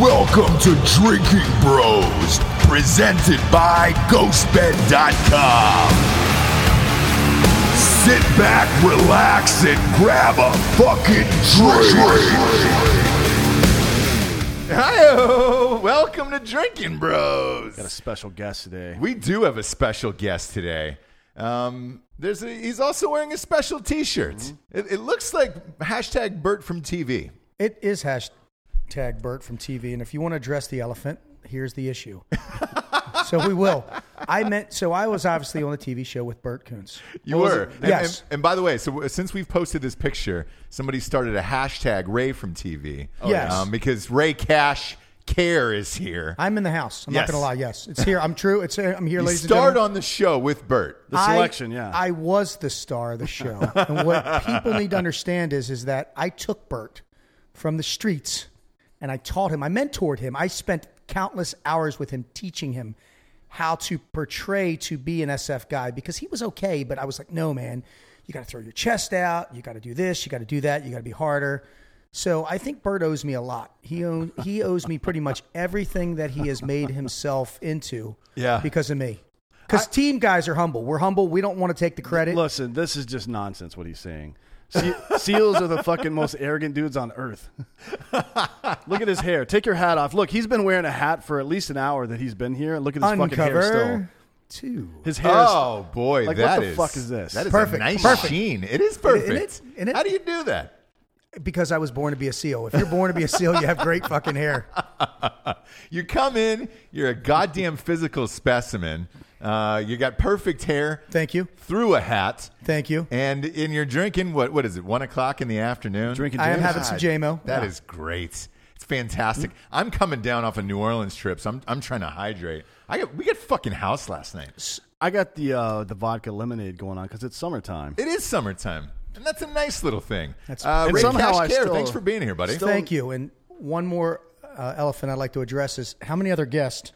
Welcome to Drinking Bros, presented by GhostBed.com. Sit back, relax, and grab a fucking drink. Hi, welcome to Drinking Bros. Got a special guest today. We do have a special guest today. Um, there's a, he's also wearing a special T-shirt. Mm-hmm. It, it looks like hashtag Bert from TV. It is hashtag Bert from TV, and if you want to address the elephant, here's the issue. so we will. I meant so. I was obviously on the TV show with Bert Koontz. You were. And, Yes. And, and by the way, so since we've posted this picture, somebody started a hashtag Ray from TV. Yes. um, because Ray Cash Care is here. I'm in the house. I'm Yes. not going to lie. Yes, it's here. I'm true. It's here. I'm here, you ladies and on the show with Bert. The I- selection, yeah. I was the star of the show, and what people need to understand is is that I took Bert from the streets and I taught him. I mentored him. I spent countless hours with him teaching him how to portray to be an SF guy because he was okay, but I was like, no, man, you got to throw your chest out. You got to do this. You got to do that. You got to be harder. So I think Bert owes me a lot. He own, he owes me pretty much everything that he has made himself into. Yeah. because of me. Because team guys are humble. We're humble. We don't want to take the credit. Listen, this is just nonsense what he's saying. Se- Seals are the fucking most arrogant dudes on earth. look at his hair. Take your hat off. Look, he's been wearing a hat for at least an hour that he's been here. And look at his fucking hair still. Uncover two. His hair. is- Oh boy, Like, what the is- fuck is this? That is Perfect, a nice perfect. sheen. It is perfect. Isn't it? Isn't it? How do you do that? Because I was born to be a seal. If you're born to be a seal, you have great fucking hair. You come in, you're a goddamn physical specimen. Uh, you got perfect hair Thank you. through a hat, Thank you. and in you're drinking what? What is it? One o'clock in the afternoon. Drinking I am James? having some JMO. That is great. It's fantastic. I'm coming down off a New Orleans trip, so I'm I'm trying to hydrate. I got, we got fucking house last night. I got the uh, the vodka lemonade going on because it's summertime. It is summertime, and that's a nice little thing. That's- uh, And Ray somehow Cash I Care, still- thanks for being here, buddy. Thank you. And one more uh, elephant I'd like to address is how many other guests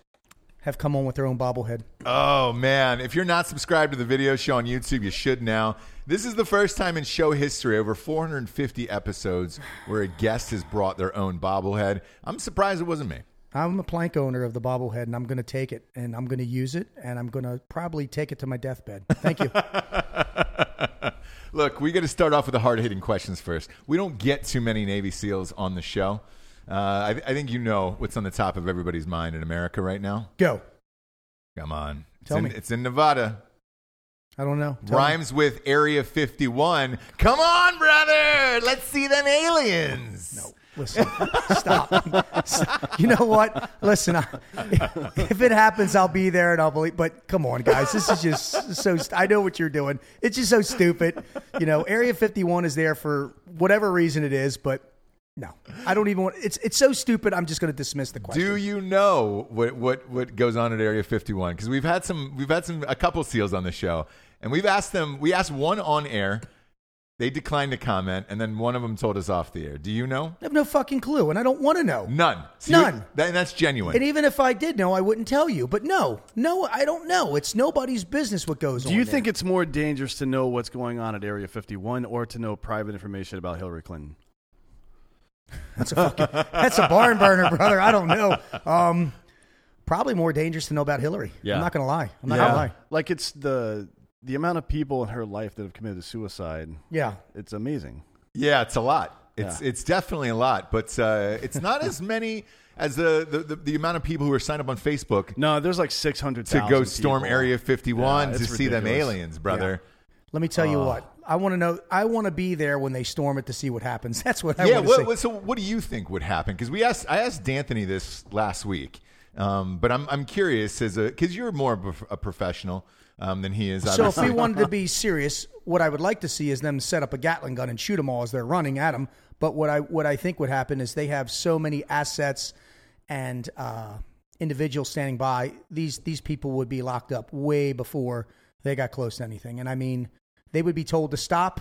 have come on with their own bobblehead? Oh man, if you're not subscribed to the video show on YouTube, you should now. This is the first time in show history, over 450 episodes, where a guest has brought their own bobblehead. I'm surprised it wasn't me. I'm a plank owner of the bobblehead, and I'm going to take it, and I'm going to use it, and I'm going to probably take it to my deathbed. Thank you. Look, we got to start off with the hard hitting questions first. We don't get too many Navy SEALs on the show. Uh, I, I think you know what's on the top of everybody's mind in America right now. Go. Come on, it's Tell in, me. It's in Nevada. I don't know. Tell me. Rhymes with Area 51. Come on, brother. Let's see them aliens. No. Listen, stop. Stop. You know what? Listen, I, if it happens, I'll be there and I'll believe. But come on, guys, this is just so. st- I know what you're doing. It's just so stupid. You know, Area 51 is there for whatever reason it is, but no, I don't even want. It's it's so stupid. I'm just going to dismiss the question. Do you know what what what goes on at Area 51? Because we've had some we've had some a couple seals on the show, and we've asked them. We asked one on air. They declined to comment, and then one of them told us off the air. Do you know? I have no fucking clue, and I don't want to know. None. See, None. That, that's genuine. And even if I did know, I wouldn't tell you. But no, no, I don't know. It's nobody's business what goes on. Do you there. think it's more dangerous to know what's going on at Area 51 or to know private information about Hillary Clinton? That's a fucking, that's a barn burner, brother. I don't know. Um, probably more dangerous to know about Hillary. Yeah. I'm not going to lie. I'm not going to lie. Like it's the the amount of people in her life that have committed suicide. Yeah. It's amazing. yeah, it's a lot. It's Yeah. it's definitely a lot, but uh, it's not as many as the, the, the, the amount of people who are signed up on Facebook No, there's like 600 to go storm people. Area 51 Yeah, to it's see them aliens, brother. Let me tell you what. I want to know. I want to be there when they storm it to see what happens. That's what I yeah. want to see. so, what do you think would happen? Because we asked, I asked D'Anthony this last week, um, but I'm I'm curious as a because you're more of a, professional um, than he is. So if obviously. we wanted to be serious, what I would like to see is them set up a Gatling gun and shoot them all as they're running at them. But what I what I think would happen is they have so many assets and uh, individuals standing by. These these people would be locked up way before they got close to anything. And I mean, they would be told to stop.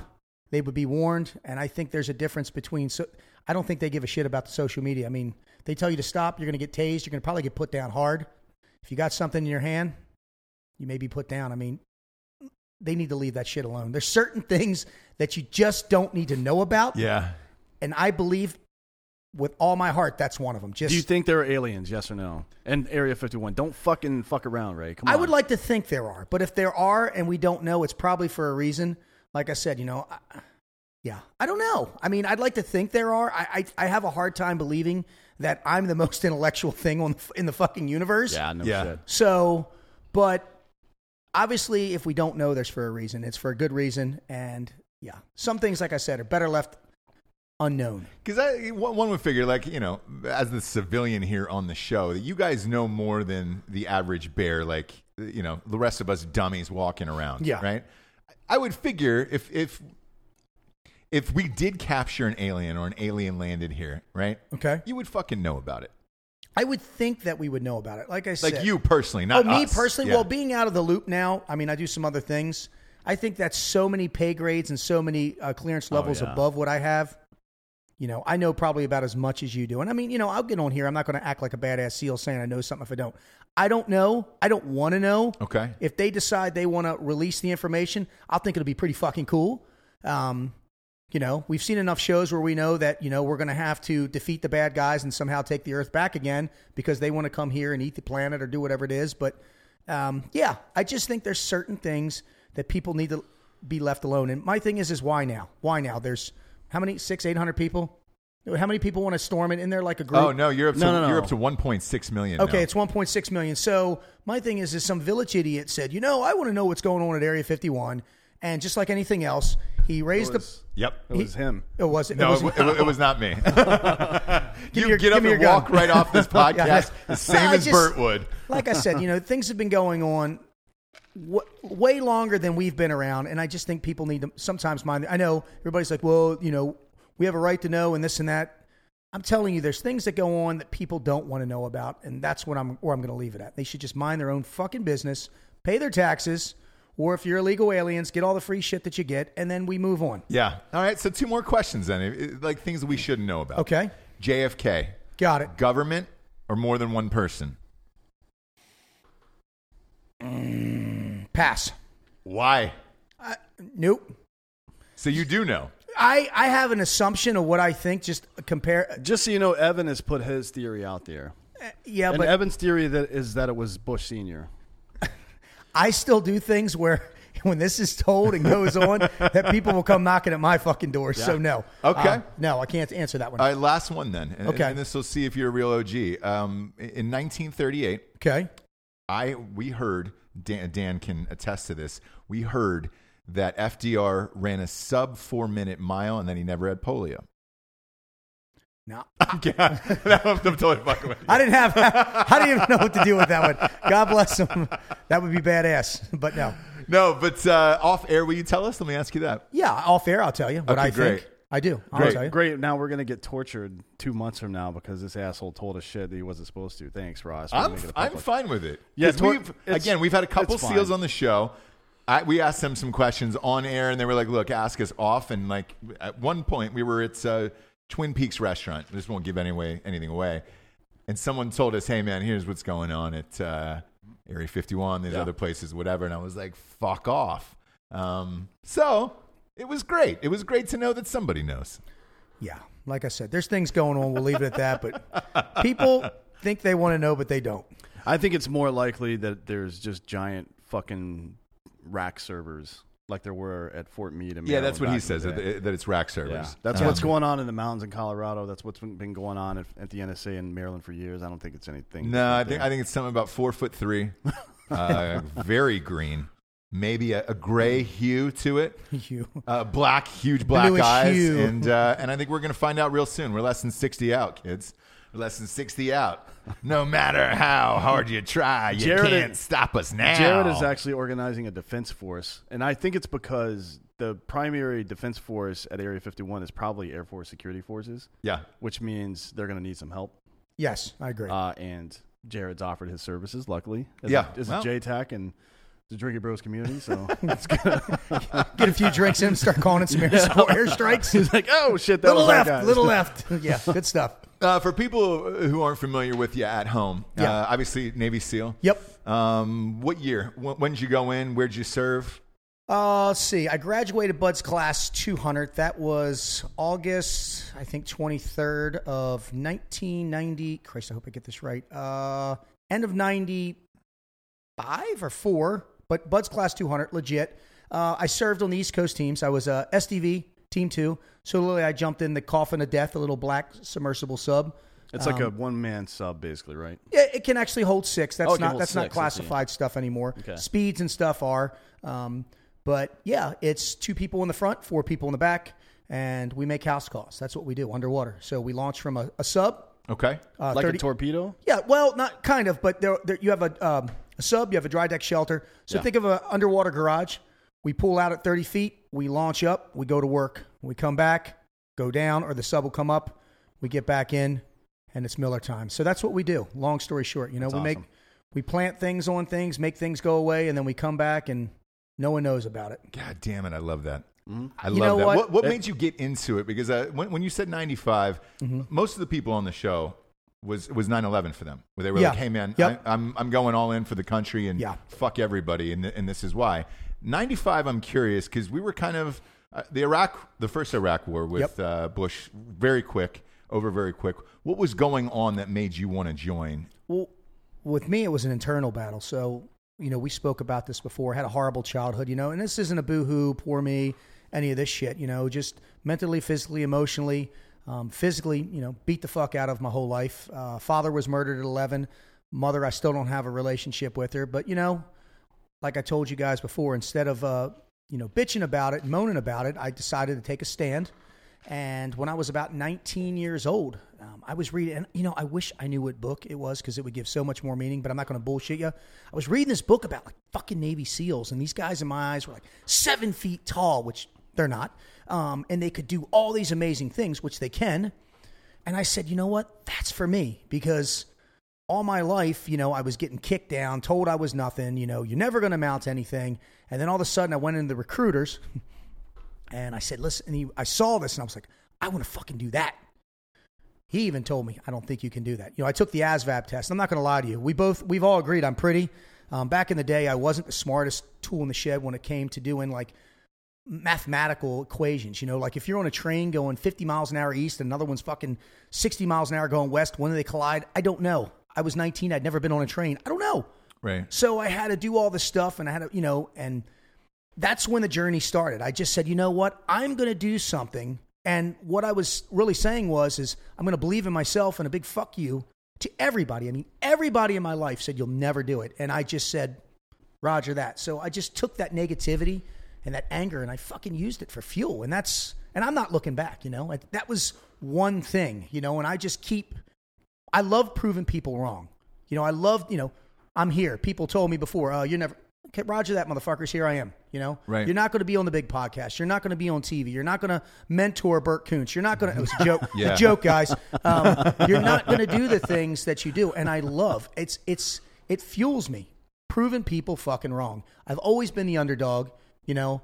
They would be warned. And I think there's a difference between. So I don't think they give a shit about the social media. I mean, they tell you to stop. You're going to get tased. You're going to probably get put down hard. If you got something in your hand, you may be put down. I mean, they need to leave that shit alone. There's certain things that you just don't need to know about. yeah, And I believe with all my heart, that's one of them. Just Do you think there are aliens? Yes or no? And Area 51. Don't fucking fuck around, Ray. Come on. I would like to think there are, but if there are and we don't know, it's probably for a reason. Like I said, you know, I, yeah, I don't know. I mean, I'd like to think there are. I, I I have a hard time believing that I'm the most intellectual thing on in the fucking universe. Yeah, no Yeah. shit. So, but obviously, if we don't know, there's for a reason. It's for a good reason, and yeah, some things, like I said, are better left unknown. Because I one one would figure, like you know, as the civilian here on the show, that you guys know more than the average bear, like you know, the rest of us dummies walking around. Yeah. right. I would figure if if if we did capture an alien or an alien landed here, right? Okay. You would fucking know about it. I would think that we would know about it. Like I said, Like you personally, Oh, not me us. personally. Yeah. Well, being out of the loop now, I mean, I do some other things. I think that's so many pay grades and so many uh, clearance levels yeah. above what I have. You know, I know probably about as much as you do. And I mean, you know, I'll get on here. I'm not going to act like a badass seal saying I know something if I don't. I don't know. I don't want to know. Okay. If they decide they want to release the information, I'll think it'll be pretty fucking cool. Um, you know, we've seen enough shows where we know that, you know, we're going to have to defeat the bad guys and somehow take the Earth back again because they want to come here and eat the planet or do whatever it is. But um, yeah, I just think there's certain things that people need to be left alone. And my thing is, is why now? Why now? There's how many? Six, eight hundred people? How many people want to storm it in there like a oh, group? Oh no, you're up to No, no, no. you're up to 1.6 million. Okay, now. it's 1.6 million. So my thing is, is some village idiot said, you know, I want to know what's going on at Area 51, and just like anything else, he raised the. Yep. It was him. It was. It No, was, it, wa- it was not me. you your- get give up me and walk gun. right off this podcast, Yeah. the same I as just- Bert would. like I said, you know, things have been going on w- way longer than we've been around, and I just think people need to sometimes mind. I know everybody's like, well, you know, we have a right to know and this and that. I'm telling you, there's things that go on that people don't want to know about, and that's what I'm where I'm going to leave it at. They should just mind their own fucking business, pay their taxes, or if you're illegal aliens, get all the free shit that you get, and then we move on. Yeah. All right. So two more questions then, It- it- like things that we shouldn't know about. Okay, JFK, got it. government or more than one person? Pass. Why? Nope. So you do know. I, I have an assumption of what I think. Just compare. Just so you know, Evan has put his theory out there. Yeah, And but Evan's theory that is that it was Bush Senior. I still do things where when this is told and goes on, that people will come knocking at my fucking door. So no, Okay. Uh, no, I can't answer that one. All right. Last one then. And, Okay. And this will see if you're a real OG. Um, in 1938, okay, I we heard Dan, Dan can attest to this. We heard that FDR ran a sub four minute mile and then he never had polio. no, I'm. I'm totally fucking with you. I didn't have. I didn't even know what to do with that one. God bless him. That would be badass, but no. No, but uh, off air, will you tell us? Let me ask you that. Yeah, off air, I'll tell you what Okay, I great. think. I do. I'll Great, tell you. Great. Now we're gonna get tortured two months from now because this asshole told us shit that he wasn't supposed to. Thanks, Ross. I'm, I'm fine with it. Yeah. tor- we've, again, we've had a couple seals fine. on the show. I, we asked them some questions on air, and they were like, "Look, ask us off." And like at one point, we were at uh, Twin Peaks restaurant. This won't give any way, anything away. And someone told us, "Hey, man, here's what's going on at uh, Area 51. There's Yeah. other places, whatever." And I was like, "Fuck off." Um, so it was great. It was great to know that somebody knows. Yeah, like I said, there's things going on. We'll leave it at that. But people think they want to know, but they don't. I think it's more likely that there's just giant fucking rack servers like there were at Fort Meade. In Yeah, that's what he says. That, that it's rack servers. Yeah, that's Um, what's going on in the mountains in Colorado. That's what's been been going on at, at the NSA in Maryland for years. I don't think it's anything. No, I think. I think it's something about four foot three, uh, very green, maybe a, a gray hue to it, You. uh, black, huge black Bluish eyes, hue. and uh, and I think we're gonna find out real soon. We're less than sixty out, kids. We're less than sixty out. No matter how hard you try, you Jared can't is- stop us now. Jared is actually organizing a defense force, and I think it's because the primary defense force at Area 51 is probably Air Force Security Forces, yeah. which means they're going to need some help. Yes, I agree. Uh, and Jared's offered his services, luckily, as Yeah, a, as well. a JTAC and the Drinking Bros community. So it's good. Get a few drinks in, start calling it some air, airstrikes. He's like, oh shit, that little was our left, guy." little left. Yeah, good stuff. Uh, for people who aren't familiar with you at home, Yeah. uh, obviously Navy SEAL. Yep. Um, what year? When, when did you go in? Where'd you serve? Uh, let's see. I graduated BUD/S class 200. That was August, I think, 23rd of 1990. Christ, I hope I get this right. Uh, end of 95 or 4, but BUD/S class 200, legit. Uh, I served on the East Coast teams. I was uh, SDV, Team 2. So literally, I jumped in the coffin of death, a little black submersible sub. It's like a one man sub, basically, right? Yeah, it can actually hold six. That's Oh, not that's not six, see. classified stuff anymore. Okay. Speeds and stuff are, um, but yeah, it's two people in the front, four people in the back, and we make house calls. That's what we do underwater. So we launch from a, a sub. Okay. Uh, like 30 a torpedo? yeah, well, not kind of, but there, there you have a, um, a sub, you have a dry deck shelter. So Yeah. think of an underwater garage. We pull out at 30 feet, we launch up, we go to work. We come back, go down, or the sub will come up. We get back in, and it's Miller time. So that's what we do. Long story short, you know, That's we make we plant things on things, make things go away, and then we come back and no one knows about it. God damn it, I love that. Mm-hmm. I You love know that. what? What, what made you get into it? Because uh, when, when you said 95, Mm-hmm. most of the people on the show was was 9/11 for them. Where they were Yeah. like, "Hey man, Yep. I, I'm I'm going all in for the country and Yeah. fuck everybody," and th- and this is why. 95, I'm curious because we were kind of uh, the Iraq, the first Iraq war with Yep. uh, Bush, very quick, over very quick. What was going on that made you want to join? Well, with me, it was an internal battle. So, you know, we spoke about this before. had a horrible childhood, you know, and this isn't a boohoo, poor me, any of this shit, you know, just mentally, physically, emotionally, um, physically, you know, beat the fuck out of my whole life. Uh, father was murdered at 11. Mother, I still don't have a relationship with her. But, you know, like I told you guys before, instead of, uh, you know, bitching about it, moaning about it, I decided to take a stand. And when I was about 19 years old, um, I was reading, and you know, I wish I knew what book it was because it would give so much more meaning, but I'm not going to bullshit you. I was reading this book about like fucking Navy SEALs, and these guys in my eyes were like seven feet tall, which they're not. Um, and they could do all these amazing things, which they can. And I said, you know what? That's for me because all my life, you know, I was getting kicked down, told I was nothing, you know, you're never going to mount anything. And then all of a sudden I went into the recruiters and I said, listen, and he, I saw this and I was like, I want to fucking do that. He even told me, I don't think you can do that. You know, I took the ASVAB test. I'm not going to lie to you. We both, we've all agreed I'm pretty. Um, back in the day, I wasn't the smartest tool in the shed when it came to doing like mathematical equations. You know, like if you're on a train going 50 miles an hour east and another one's fucking 60 miles an hour going west, when do they collide? I don't know. I was 19. I'd never been on a train. I don't know. Right. So I had to do all this stuff and I had to, you know, and that's when the journey started. I just said, you know what? I'm going to do something. And what I was really saying was, is I'm going to believe in myself and a big fuck you to everybody. I mean, everybody in my life said, you'll never do it. And I just said, Roger that. So I just took that negativity and that anger and I fucking used it for fuel. And that's, and I'm not looking back, you know, that was one thing, you know, and I just keep, I love proving people wrong. You know, I love, you know, I'm here. People told me before, oh, you're never, okay, Roger that, motherfuckers. Here I am. You know, Right. You're not going to be on the big podcast. You're not going to be on TV. You're not going to mentor Bert Koontz. You're not going to, it was a joke, Yeah. a joke, guys. Um, you're not going to do the things that you do. And I love, it's, it's, it fuels me proving people fucking wrong. I've always been the underdog. You know,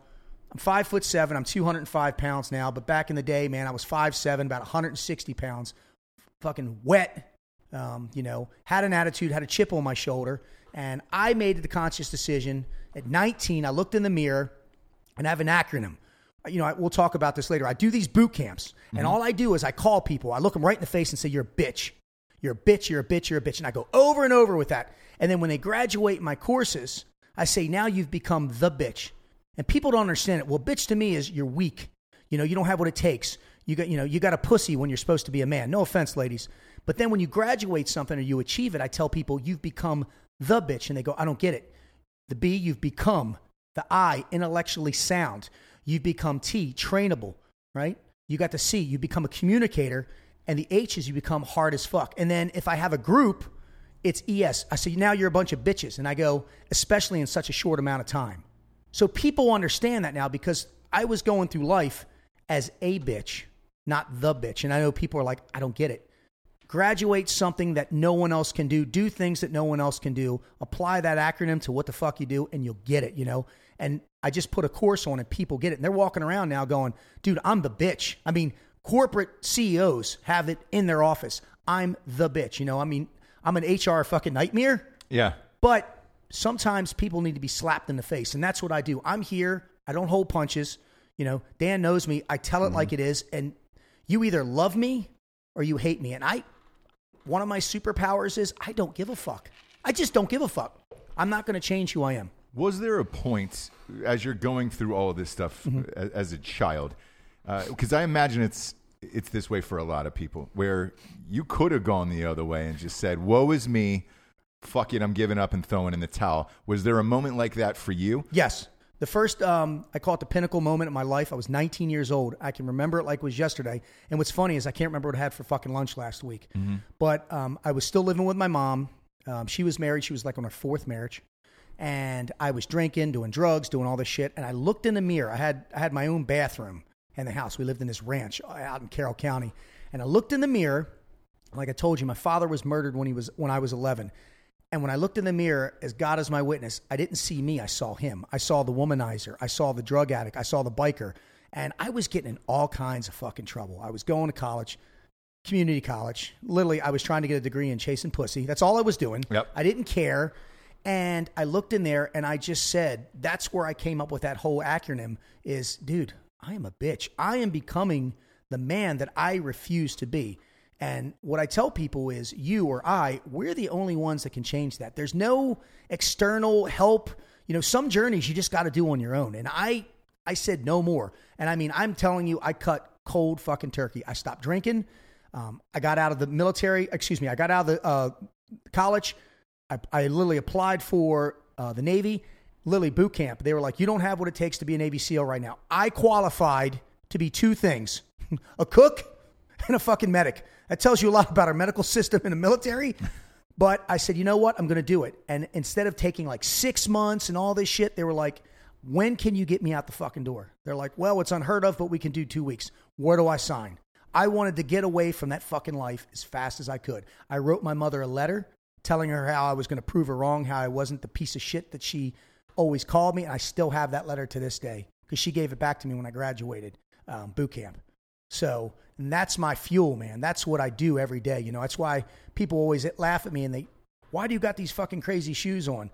I'm five foot seven. I'm 205 pounds now. But back in the day, man, I was five seven, about 160 pounds, fucking wet. Um, you know, had an attitude, had a chip on my shoulder, and I made the conscious decision at 19. I looked in the mirror, and I have an acronym. You know, I, we'll talk about this later. I do these boot camps, and all I do is I call people. I look them right in the face and say, "You're a bitch. You're a bitch. You're a bitch. You're a bitch." And I go over and over with that. And then when they graduate my courses, I say, "Now you've become the bitch." And people don't understand it. Well, bitch to me is you're weak. You know, you don't have what it takes. You got, you know, you got a pussy when you're supposed to be a man. No offense, ladies. But then when you graduate something or you achieve it, I tell people you've become the bitch, and they go, "I don't get it." The B, you've become. The I, intellectually sound. You've become T, trainable, right? You got the C, you become a communicator. And the H is you become hard as fuck. And then if I have a group, it's ES. I say, now you're a bunch of bitches. And I go, especially in such a short amount of time. So people understand that now because I was going through life as a bitch, not the bitch. And I know people are like, I don't get it graduate something that no one else can do, do things that no one else can do, apply that acronym to what the fuck you do, and you'll get it, you know? And I just put a course on it, people get it. And they're walking around now going, dude, I'm the bitch. I mean, corporate CEOs have it in their office. I'm the bitch, you know? I mean, I'm an HR fucking nightmare, Yeah. but sometimes people need to be slapped in the face. And that's what I do. I'm here I don't hold punches. You know, Dan knows me. I tell it like it is, and you either love me or you hate me. And I, one of my superpowers is I don't give a fuck. I just don't give a fuck. I'm not going to change who I am. Was there a point as you're going through all of this stuff Mm-hmm. as a child? Because I imagine it's it's this way for a lot of people, where you could have gone the other way and just said, "Woe is me, fuck it, I'm giving up and throwing in the towel." Was there a moment like that for you? Yes. The first, um, I call it the pinnacle moment of my life. I was 19 years old. I can remember it like it was yesterday. And what's funny is I can't remember what I had for fucking lunch last week. But um, I was still living with my mom. Um, she was married. She was like on her fourth marriage. And I was drinking, doing drugs, doing all this shit. And I looked in the mirror. I had I had my own bathroom in the house. We lived in this ranch out in Carroll County. And I looked in the mirror. Like I told you, my father was murdered when he was when I was 11. And when I looked in the mirror, as God is my witness, I didn't see me. I saw him. I saw the womanizer. I saw the drug addict. I saw the biker. And I was getting in all kinds of fucking trouble. I was going to college, community college. Literally, I was trying to get a degree in chasing pussy. That's all I was doing. Yep. I didn't care. And I looked in there and I just said, that's where I came up with that whole acronym is, dude, I am a bitch. I am becoming the man that I refuse to be. And what I tell people is, you or I, we're the only ones that can change that. There's no external help. You know, some journeys you just got to do on your own. And I, I said no more. And I mean, I'm telling you, I cut cold fucking turkey. I stopped drinking. Um, I got out of the military. Excuse me. I got out of the uh, college. I, I literally applied for uh, the Navy, literally boot camp. They were like, you don't have what it takes to be a Navy SEAL right now. I qualified to be two things a cook and a fucking medic. That tells you a lot about our medical system in the military. But I said, you know what? I'm going to do it. And instead of taking like six months and all this shit, they were like, when can you get me out the fucking door? They're like, well, it's unheard of, but we can do two weeks. Where do I sign? I wanted to get away from that fucking life as fast as I could. I wrote my mother a letter telling her how I was going to prove her wrong, how I wasn't the piece of shit that she always called me. And I still have that letter to this day because she gave it back to me when I graduated um, boot camp. So, and that's my fuel, man. That's what I do every day. You know, that's why people always laugh at me and they, why do you got these fucking crazy shoes on?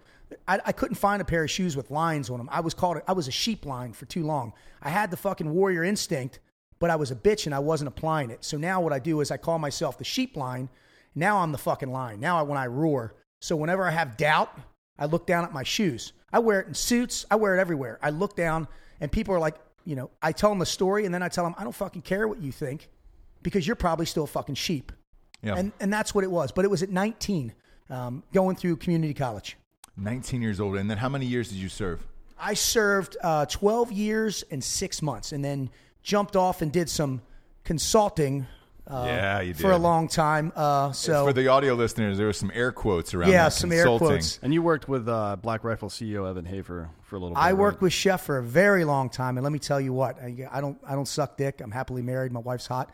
I, I couldn't find a pair of shoes with lines on them. I was called, I was a sheep line for too long. I had the fucking warrior instinct, but I was a bitch and I wasn't applying it. So now what I do is I call myself the sheep line. Now I'm the fucking line. Now I, when I roar. So whenever I have doubt, I look down at my shoes. I wear it in suits. I wear it everywhere. I look down and people are like, you know, I tell them the story and then I tell them, I don't fucking care what you think because you're probably still a fucking sheep. Yeah. And, and that's what it was. But it was at 19, um, going through community college. 19 years old, and then how many years did you serve? I served uh, 12 years and six months and then jumped off and did some consulting uh, Yeah, you did. for a long time. Uh, so, For the audio listeners, there were some air quotes around yeah, that some air quotes. And you worked with uh, Black Rifle CEO Evan Hafer for a little bit. I right? worked with Chef for a very long time, and let me tell you what, I, I don't, I don't suck dick. I'm happily married. My wife's hot.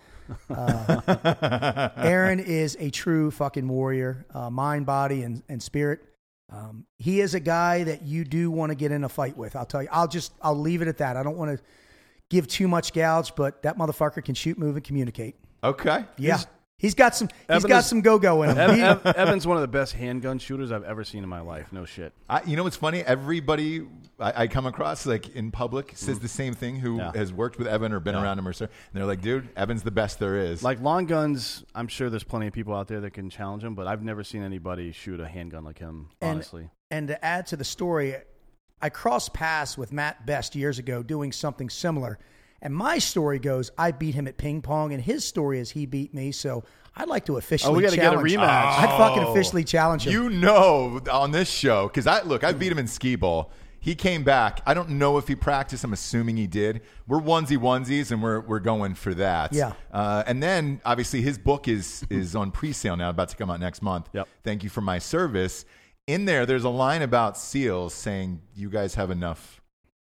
Uh, Aaron is a true fucking warrior, uh, mind, body, and, and spirit. Um, he is a guy that you do want to get in a fight with. I'll tell you. I'll just, I'll leave it at that. I don't want to give too much gouge, but that motherfucker can shoot, move, and communicate. Okay. Yeah, he's got some, he's Evan got is- some go go in him. Ev- He- Ev- Evan's one of the best handgun shooters I've ever seen in my life. No shit. I, you know what's funny? Everybody I, I come across, like in public, says mm. the same thing. Who Yeah. has worked with Evan or been around him or so, and they're like, "Dude, Evan's the best there is." Like long guns, I'm sure there's plenty of people out there that can challenge him, but I've never seen anybody shoot a handgun like him. And- Honestly, And to add to the story, I crossed paths with Matt Best years ago doing something similar. And my story goes, I beat him at ping pong, and his story is he beat me. So I'd like to officially. Challenge. Oh, we gotta get a challenge- rematch. I'd fucking officially challenge him. you know, on this show, because I look, I beat him in skee ball. He came back. I don't know if he practiced. I'm assuming he did. We're onesie onesies, and we're we're going for that. Yeah. Uh, and then obviously his book is is on pre-sale now, about to come out next month. Yep. Thank you for my service. In there, there's a line about seals saying you guys have enough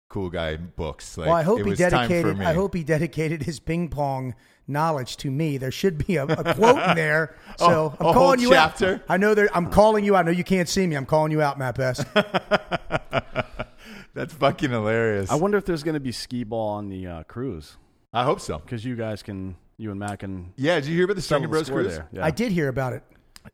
cool guy books. Like, well, I hope it he was dedicated. I hope he dedicated his ping pong knowledge to me. There should be a, a quote in there. So Oh, I'm a whole calling you chapter? out. I know there. I'm calling you out. I know you can't see me. I'm calling you out, Matt Best. That's fucking hilarious. I wonder if there's going to be skee ball on the uh, cruise I hope so. because you guys can, you and Matt can. Yeah, did you hear about the settle Stringer Bros cruise? there. Yeah. I did hear about it.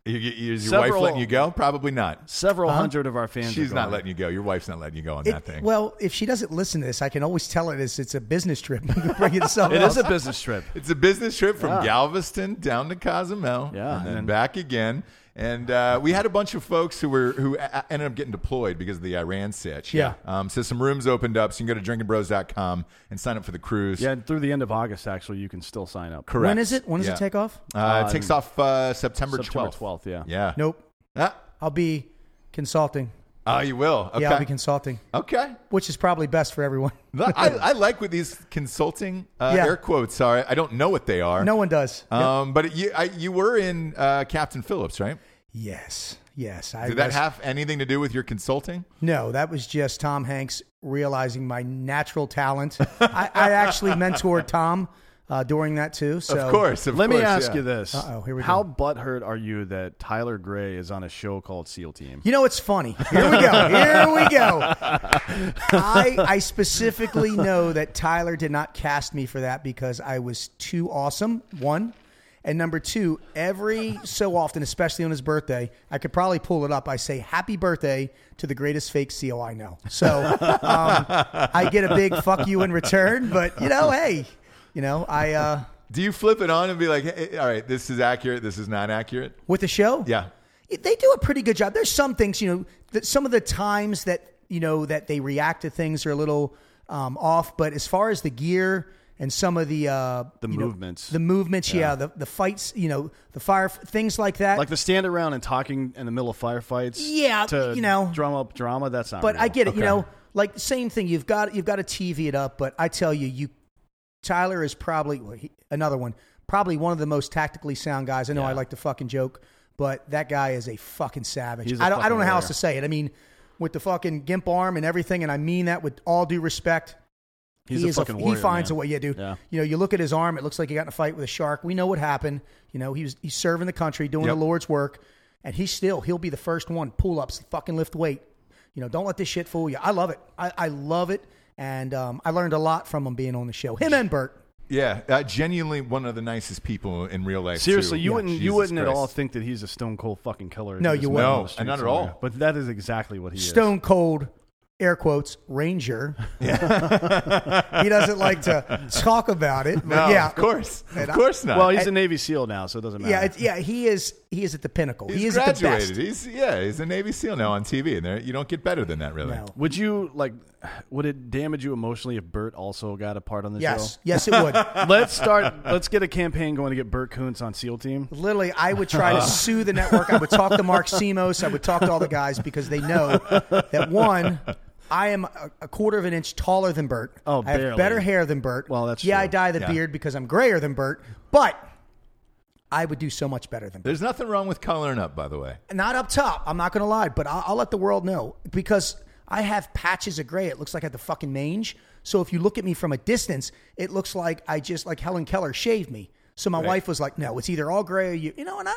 You, you- is your Several- wife letting you go? Probably not. Several uh-huh. hundred of our fans. She's are not going. letting you go. Your wife's not letting you go on It- that thing. well, if she doesn't listen to this, I can always tell her this. It's a business trip. Bring it to someone It else. is a business trip. It's a business trip from Yeah. Galveston down to Cozumel, Yeah, and then and- back again. And uh, we had a bunch of folks who were who a- a- ended up getting deployed because of the Iran sitch. Yeah. Um, so some rooms opened up, so you can go to drinkingbros.com and sign up for the cruise. Yeah, and through the end of August, actually, you can still sign up. correct. When is it? When does Yeah. it take off? Uh, it takes off uh, September September 12th. 12th, yeah. Yeah. Nope. Ah. I'll be consulting. Oh, you will. Okay. Yeah, I'll be consulting, okay. which is probably best for everyone. I, I like what these consulting uh, Yeah. air quotes are. I don't know what they are. No one does. Um, but you, I, you were in uh, Captain Phillips, right? Yes. Yes. I Did that was- have anything to do with your consulting? No, that was just Tom Hanks realizing my natural talent. I, I actually mentored Tom uh, during that too. So of course. Of Let me ask yeah. you this: Uh-oh, here we How go. butthurt are you that Tyler Grey is on a show called SEAL Team? You know, it's funny. Here we go. Here we go. I, I specifically know that Tyler did not cast me for that because I was too awesome, one. And number two, every so often, especially on his birthday, I could probably pull it up. I say, Happy birthday to the greatest fake SEAL I know. So um, I get a big fuck you in return. But, you know, hey, you know, I, uh, Do you flip it on and be like, hey, all right, this is accurate, this is not accurate? with the show, Yeah. they do a pretty good job. There's some things, you know, that some of the times that you know that they react to things are a little um, off. But as far as the gear and some of the uh, The you know, movements. the movements, yeah, the the fights, you know, the fire things like that. Like the stand around and talking in the middle of firefights. Yeah, to you know. drum up drama. That's not. but real. I get it. You know, like same thing. You've got you've got to TV it up. But I tell you, you Tyler is probably well, he, another one. Probably one of the most tactically sound guys. I know I like to fucking joke, but that guy is a fucking savage. A I don't I don't know how else to say it. I mean, with the fucking gimp arm and everything, and I mean that with all due respect. He's he a is fucking he warrior, finds man. a way. Yeah, dude. Yeah. You know, you look at his arm; it looks like he got in a fight with a shark. We know what happened. You know, he was he's serving the country, doing Yep. the Lord's work, and he still he'll be the first one pull ups, fucking lift weight. You know, don't let this shit fool you. I love it. I, I love it, and um, I learned a lot from him being on the show. Him and Bert. Yeah, uh, genuinely one of the nicest people in real life. Seriously, too. you Yeah. wouldn't you wouldn't at all think that he's a stone cold fucking killer. No, you met wouldn't. No, the street not at all. But that is exactly what he is. Stone cold, air quotes, Ranger. he doesn't like to talk about it, but No, yeah, of course, And of I- course not. Well, he's a Navy SEAL now, so it doesn't matter. Yeah, it's, yeah, he is. He is at the pinnacle. he's he is at the graduated. best. He's yeah, he's a Navy SEAL now on TV, and there you don't get better than that, really. No. Would you like? Would it damage you emotionally if Bert also got a part on the Yes, show? yes, yes, it would. Let's start. Let's get a campaign going to get Bert Koontz on SEAL Team. Literally, I would try to sue the network. I would talk to Mark Semos. I would talk to all the guys because they know that one, I am a, a quarter of an inch taller than Bert. Oh, I have barely. better hair than Bert. Well, that's yeah. true. I dye the Yeah. beard because I'm grayer than Bert, but I would do so much better than Bert. There's nothing wrong with coloring up, by the way. Not up top. I'm not going to lie, but I'll, I'll let the world know because I have patches of gray. It looks like I have the fucking mange. So if you look at me from a distance, it looks like I just like Helen Keller shaved me. So my wife was like, "No, it's either all gray or you." You know, and I,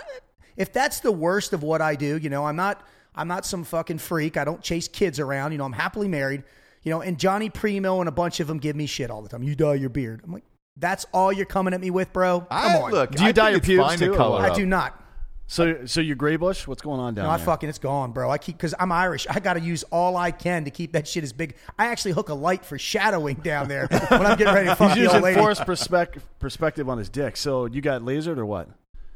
if that's the worst of what I do, you know, I'm not. I'm not some fucking freak. I don't chase kids around. You know, I'm happily married. You know, and Johnny Primo and a bunch of them give me shit all the time. You dye your beard. I'm like, that's all you're coming at me with, bro. Come I, on. Look, Do you I dye your it's pubes too, to color what? up. I do not. So, so your gray bush? What's going on down No, I there? fucking it's gone, bro. I keep because I'm Irish. I got to use all I can to keep that shit as big. I actually hook a light for shadowing down there when I'm getting ready to fuck He's the old using lady. forced perspec- perspective on his dick. So you got lasered or what?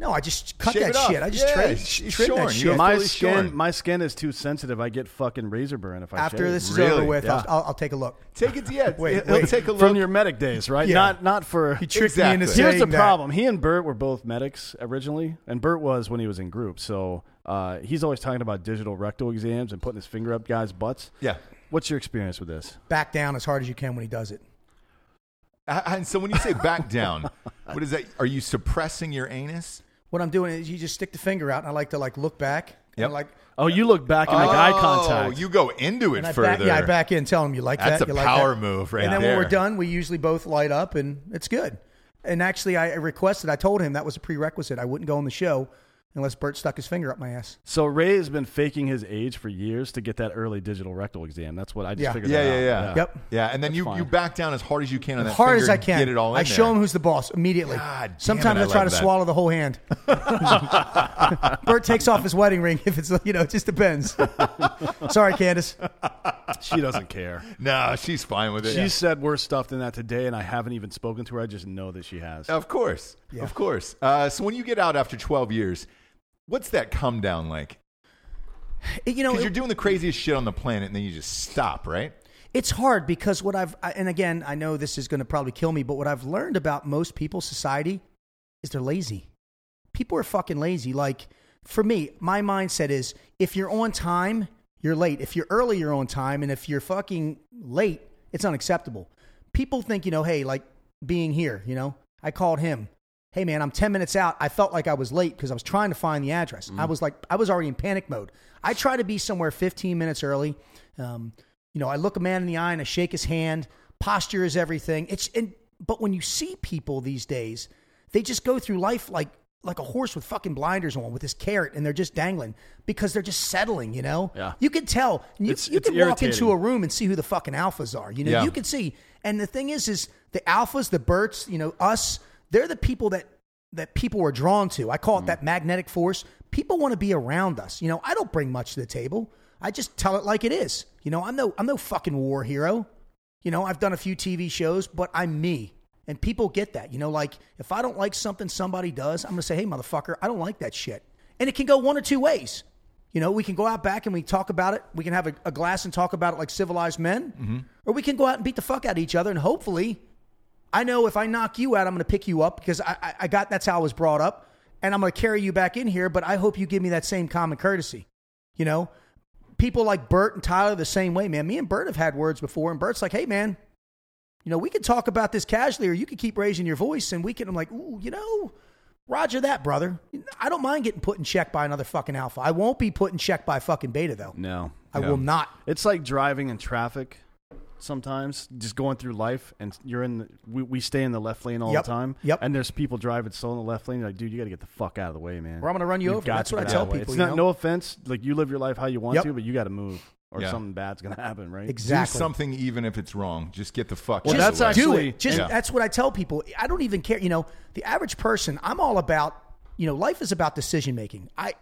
No, I just cut Shave that shit. I just Yeah, trim, it's trim shorn. that shit. My skin, shorn. my skin is too sensitive. I get fucking razor burn if I After shave. this is Really? over with, Yeah. I'll, I'll, I'll take a look. Take it. Yeah, Wait, he'll wait. take a look. from your medic days, right? Yeah. Not not for. He tricked me into Exactly. saying Here's the that. problem. He and Bert were both medics originally, and Bert was when he was in group. So uh, he's always talking about digital rectal exams and putting his finger up guys' butts. yeah. What's your experience with this? Back down as hard as you can when he does it. Uh, And so when you say back down, what is that? Are you suppressing your anus? What I'm doing is you just stick the finger out, and I like to like look back. Yep. And like, Oh, you look back and make eye Oh, contact. You go into it and I further. back, yeah, I back in, tell him you like That's that. a you like power that. move right And then there. when we're done, we usually both light up, and it's good. And actually, I requested. I told him that was a prerequisite. I wouldn't go on the show unless Bert stuck his finger up my ass. So Ray has been faking his age for years to get that early digital rectal exam. That's what I just Yeah. figured. Yeah, that yeah, out. yeah. Yep. Yeah, and then That's you, fine. you back down as hard as you can on that As hard finger as I and can. Get it all in I show there. him who's the boss immediately. God damn Sometimes it, I I, try love to that. swallow the whole hand. Bert takes off his wedding ring if it's you know it just depends. Sorry, Candace. She doesn't care. No, she's fine with it. She said worse stuff than that today, and I haven't even spoken to her. I just know that she has. Of course. Yeah. Of course. Uh, so when you get out after 12 years, what's that come down like? You know, Because it- you're doing the craziest shit on the planet and then you just stop, right? it's hard because what I've I- and again I know this is going to probably kill me, but what I've learned about most people, society is they're lazy. People are fucking lazy. Like for me, my mindset is if you're on time, you're late. If you're early, you're on time, and if you're fucking late, it's unacceptable. People think you know, hey, like being here, you know, I called him. Hey man, I'm 10 minutes out. I felt like I was late because I was trying to find the address. I was like, I was already in panic mode. I try to be somewhere 15 minutes early. Um, you know, I look a man in the eye and I shake his hand. Posture is everything. It's and but when you see people these days, they just go through life like like a horse with fucking blinders on with this carrot and they're just dangling because they're just settling, you know? Yeah. You can tell. You, It's- you it's can walk into a room and see who the fucking alphas are. You know, Yeah. you can see. And the thing is, is the alphas, the Berts, you know, us, they're the people that that people are drawn to. I call it mm. that magnetic force. People want to be around us. You know, I don't bring much to the table. I just tell it like it is. You know, I'm no I'm no fucking war hero. You know, I've done a few TV shows, but I'm me. And people get that. You know, like if I don't like something somebody does, I'm going to say, hey, motherfucker, I don't like that shit. And it can go one or two ways. You know, we can go out back and we talk about it. We can have a, a glass and talk about it like civilized men. Mm-hmm. Or we can go out and beat the fuck out of each other. And hopefully, I know if I knock you out, I'm going to pick you up because I, I, I got that's how I was brought up. And I'm going to carry you back in here. But I hope you give me that same common courtesy. You know, people like Bert and Tyler the same way, man. Me and Bert have had words before, and Bert's like, hey, man, you know, we could talk about this casually, or you could keep raising your voice, and we can. I'm like, ooh, you know, Roger that, brother. I don't mind getting put in check by another fucking alpha. I won't be put in check by fucking beta though. No. I will not. It's like driving in traffic sometimes, just going through life, and you're in. The, we, we stay in the left lane all Yep. the time. Yep. And there's people driving slow in the left lane. You're like, dude, you got to get the fuck out of the way, man. Or I'm gonna run you You've over. That's what I tell out of the way. people, It's not know? no offense. Like you live your life how you want Yep. to, but you got to move, or Yeah. something bad's gonna happen, right? Exactly. Do something even if it's wrong. Just get the fuck Well, out that's of the way. actually- it. Just Yeah. that's what I tell people. I don't even care. You know, the average person. I'm all about. You know, life is about decision making. I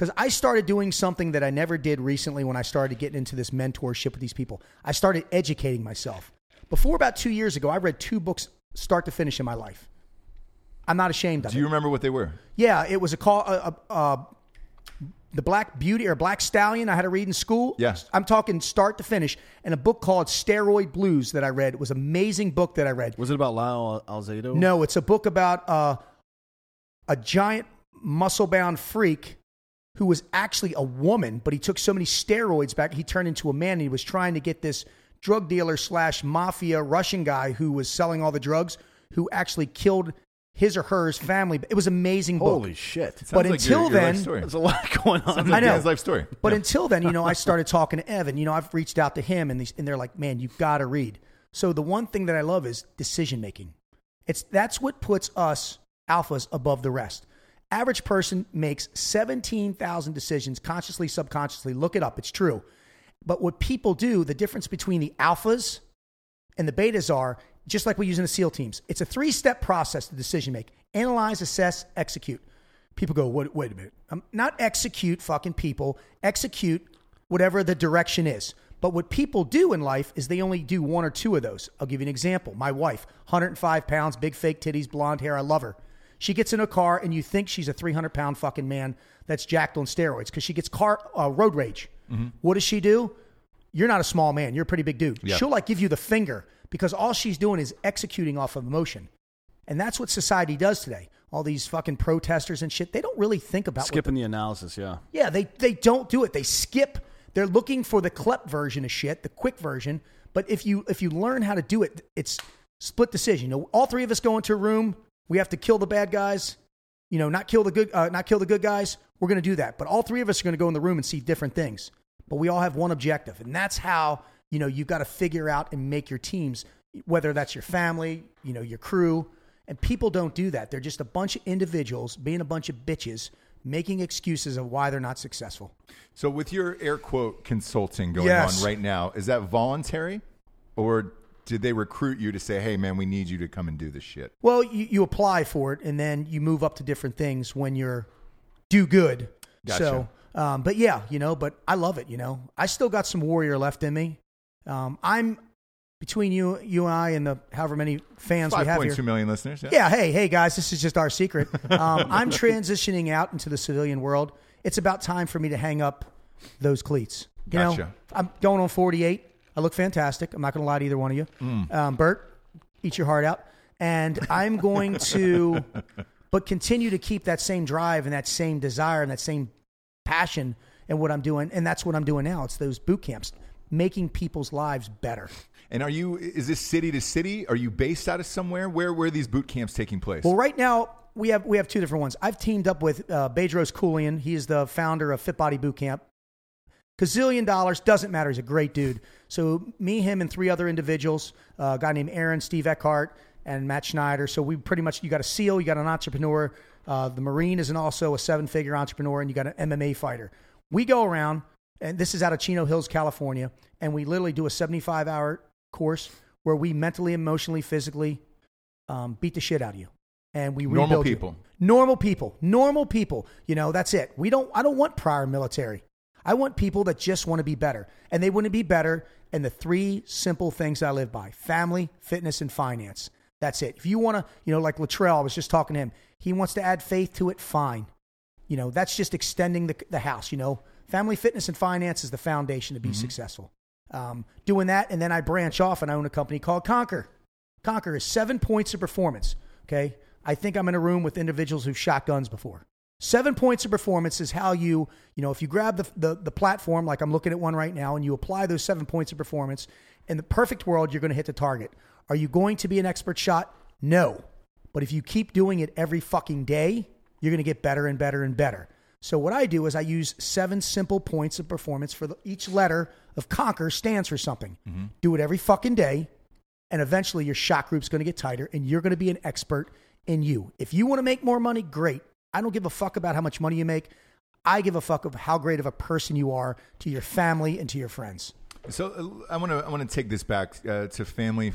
because I started doing something that I never did recently when I started getting into this mentorship with these people. I started educating myself. Before about two years ago, I read two books start to finish in my life. I'm not ashamed of Do it. you remember what they were? Yeah, it was a call. Uh, uh, uh, the Black Beauty or Black Stallion I had to read in school. Yes. I'm talking start to finish. And a book called Steroid Blues that I read. It was an amazing book that I read. Was it about Lyle Alzado? No, it's a book about uh, a giant muscle bound freak who was actually a woman, but he took so many steroids back, he turned into a man and he was trying to get this drug dealer slash mafia Russian guy who was selling all the drugs who actually killed his or hers family. It was an amazing book. Holy shit! Sounds But like until your life then- story. There's a lot going on. Sounds I know. Dan's life story. But Yeah. until then, you know, I started talking to Evan. You know, I've reached out to him, and, these, and they're like, "Man, you've got to read." So the one thing that I love is decision making. It's that's what puts us alphas above the rest. Average person makes seventeen thousand decisions consciously, subconsciously. Look it up; it's true. But what people do, the difference between the alphas and the betas are just like we use in the SEAL teams. It's a three step process to decision make analyze, assess, execute. People go, wait, wait a minute. Um, not execute fucking people, execute whatever the direction is. But what people do in life is they only do one or two of those. I'll give you an example. My wife, 105 pounds, big fake titties, blonde hair. I love her. She gets in a car and you think she's a 300 pound fucking man that's jacked on steroids because she gets car uh, road rage. What does she do? You're not a small man. You're a pretty big dude. Yeah. She'll like give you the finger because all she's doing is executing off of emotion. And that's what society does today. All these fucking protesters and shit, they don't really think about what Skipping the analysis, yeah. yeah, they they don't do it. They skip. They're looking for the CLEP version of shit, the quick version. But if you if you learn how to do it, it's split decision. You know, all three of us go into a room. We have to kill the bad guys. You know, not kill the good, uh, not kill the good guys. We're going to do that. But all three of us are going to go in the room and see different things. But we all have one objective, and that's how you know you've got to figure out and make your teams. Whether that's your family, you know, your crew, and people don't do that. They're just a bunch of individuals being a bunch of bitches making excuses of why they're not successful. So, with your air quote consulting going Yes. on right now, is that voluntary, or did they recruit you to say, "Hey, man, we need you to come and do this shit"? Well, you, you apply for it, and then you move up to different things when you're do good. Gotcha. So, um, but yeah, you know, but I love it. You know, I still got some warrior left in me. Um, I'm between you, you and I, and the however many fans we have here. two million listeners. Yeah, hey, hey guys, this is just our secret. Um, I'm transitioning out into the civilian world. It's about time for me to hang up those cleats. You know, I'm going on 48. I look fantastic. I'm not going to lie to either one of you. Mm. Um, Bert, eat your heart out. And I'm going to, but continue to keep that same drive and that same desire and that same passion in what I'm doing. And that's what I'm doing now. It's those boot camps, making people's lives better. And are you? Is this city to city? Are you based out of somewhere? Where where are these boot camps taking place? Well, right now we have we have two different ones. I've teamed up with uh, Bedros Keuilian. He is the founder of Fit Body Boot Camp. Gazillion dollars doesn't matter. He's a great dude. So me, him, and three other individuals. Uh, a guy named Aaron, Steve Eckhart, and Matt Schneider. So we pretty much you got a SEAL, you got an entrepreneur. Uh, the Marine is an also a seven figure entrepreneur, and you got an MMA fighter. We go around, and this is out of Chino Hills, California, and we literally do a seventy five hour course where we mentally, emotionally, physically um, beat the shit out of you, and we Normal rebuild you. people. normal people, normal people. You know, that's it. We don't. I don't want prior military. I want people that just want to be better, and they want to be better. in the three simple things I live by: family, fitness, and finance. That's it. If you want to, you know, like Latrell, I was just talking to him. He wants to add faith to it. Fine. You know, that's just extending the the house. You know, family, fitness, and finance is the foundation to be successful. Um, doing that, and then I branch off and I own a company called Conquer. Conquer is seven points of performance. Okay. I think I'm in a room with individuals who've shot guns before. Seven points of performance is how you, you know, if you grab the, the, the platform, like I'm looking at one right now, and you apply those seven points of performance, in the perfect world, you're going to hit the target. Are you going to be an expert shot? No. But if you keep doing it every fucking day, you're going to get better and better and better. So what I do is I use seven simple points of performance for the, each letter of conquer stands for something. Mm-hmm. Do it every fucking day, and eventually your shot group's going to get tighter, and you're going to be an expert in you. If you want to make more money, great. I don't give a fuck about how much money you make. I give a fuck of how great of a person you are to your family and to your friends. so uh, I want to I want to take this back uh, to family,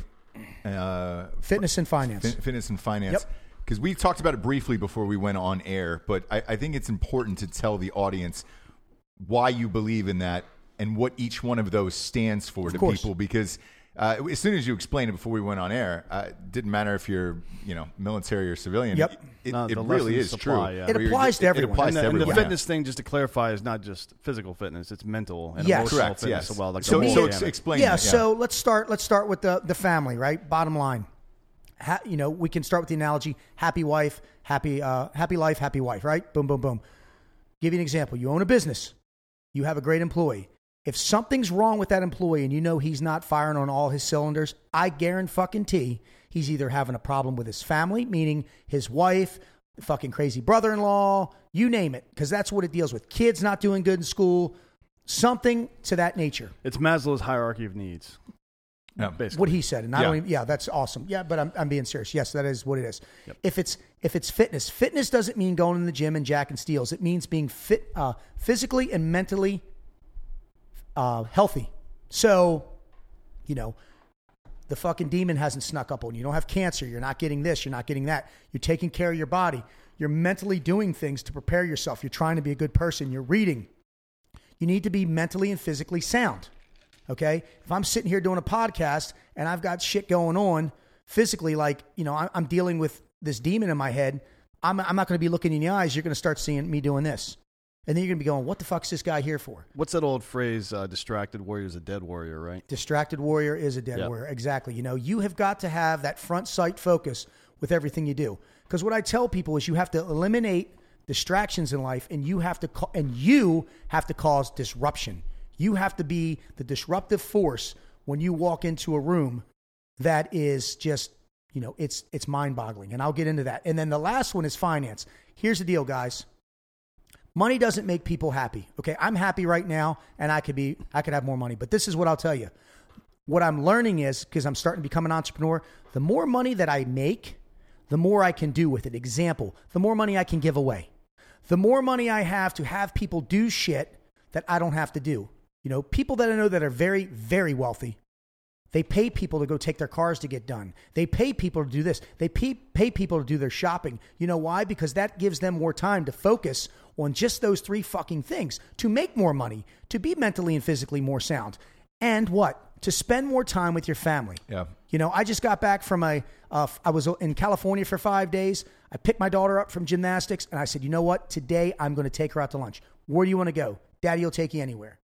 uh, Fitness and finance. fin- fitness and finance. Yep. Because we talked about it briefly before we went on air, but I, I think it's important to tell the audience why you believe in that and what each one of those stands for to course. people. Because uh, as soon as you explained it before we went on air, uh, it didn't matter if you're you know military or civilian. Yep. It, No, it really lessons is true. yeah. It applies to everyone. It applies And the, to and the everyone. fitness thing, just to clarify, is not just physical fitness; it's mental and Yes. emotional Correct. fitness Yes. as well. Like the so, so ex- explain. yeah, that, so let's start let's start with the the family right bottom line ha, you know we can start with the analogy happy wife happy uh, happy life happy wife right boom boom boom give you an example you own a business you have a great employee if something's wrong with that employee and you know he's not firing on all his cylinders i guarantee he's either having a problem with his family meaning his wife fucking crazy brother-in-law you name it because that's what it deals with kids not doing good in school something to that nature it's Maslow's hierarchy of needs. Yeah. Basically, what he said, and I Yeah. don't even, yeah, that's awesome. Yeah, but I'm, I'm being serious. Yes, that is what it is. If it's if it's fitness, fitness doesn't mean going in the gym and jack and steels. It means being fit, uh, physically and mentally uh, healthy. So, you know, the fucking demon hasn't snuck up on you. You don't have cancer. You're not getting this. You're not getting that. You're taking care of your body. You're mentally doing things to prepare yourself. You're trying to be a good person. You're reading. You need to be mentally and physically sound. Okay. If I'm sitting here doing a podcast and I've got shit going on physically, like, you know, I'm dealing with this demon in my head, I'm, I'm not going to be looking in the eyes. You're going to start seeing me doing this. And then you're going to be going, what the fuck's this guy here for? What's that old phrase? Uh, distracted warrior is a dead warrior, right? Distracted warrior is a dead Yep. warrior. Exactly. You know, you have got to have that front sight focus with everything you do. Because what I tell people is you have to eliminate distractions in life and you have to ca- and you have to cause disruption. You have to be the disruptive force when you walk into a room that is just, you know, it's it's mind-boggling. And I'll get into that. And then the last one is finance. Here's the deal, guys. Money doesn't make people happy. Okay, I'm happy right now, and I could be, I could have more money. But this is what I'll tell you. What I'm learning is because I'm starting to become an entrepreneur. The more money that I make, the more I can do with it. Example: the more money I can give away, the more money I have to have people do shit that I don't have to do. You know, people that I know that are very, very wealthy, they pay people to go take their cars to get done. They pay people to do this. They pay, pay people to do their shopping. You know why? Because that gives them more time to focus on just those three fucking things to make more money, to be mentally and physically more sound, and what? To spend more time with your family. Yeah. You know, I just got back from a. Uh, I was in California for five days. I picked my daughter up from gymnastics, and I said, you know what? Today I'm going to take her out to lunch. Where do you want to go? Daddy will take you anywhere.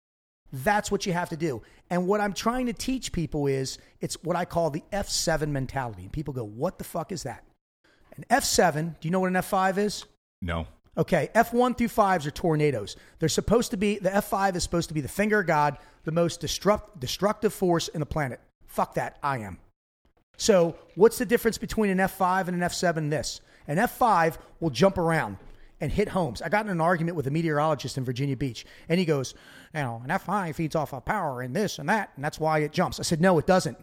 That's what you have to do. And what I'm trying to teach people is it's what I call the F7 mentality. And people go, what the fuck is that? An F7, do you know what an F5 is? No. Okay, F1 through 5s are tornadoes. They're supposed to be, the F5 is supposed to be the finger of God, the most destruct, destructive force in the planet. Fuck that, I am. So, what's the difference between an F5 and an F7? This. An F5 will jump around and hit homes. I got in an argument with a meteorologist in Virginia Beach, and he goes, You know, an F5 feeds off of power and this and that, and that's why it jumps. I said, No, it doesn't.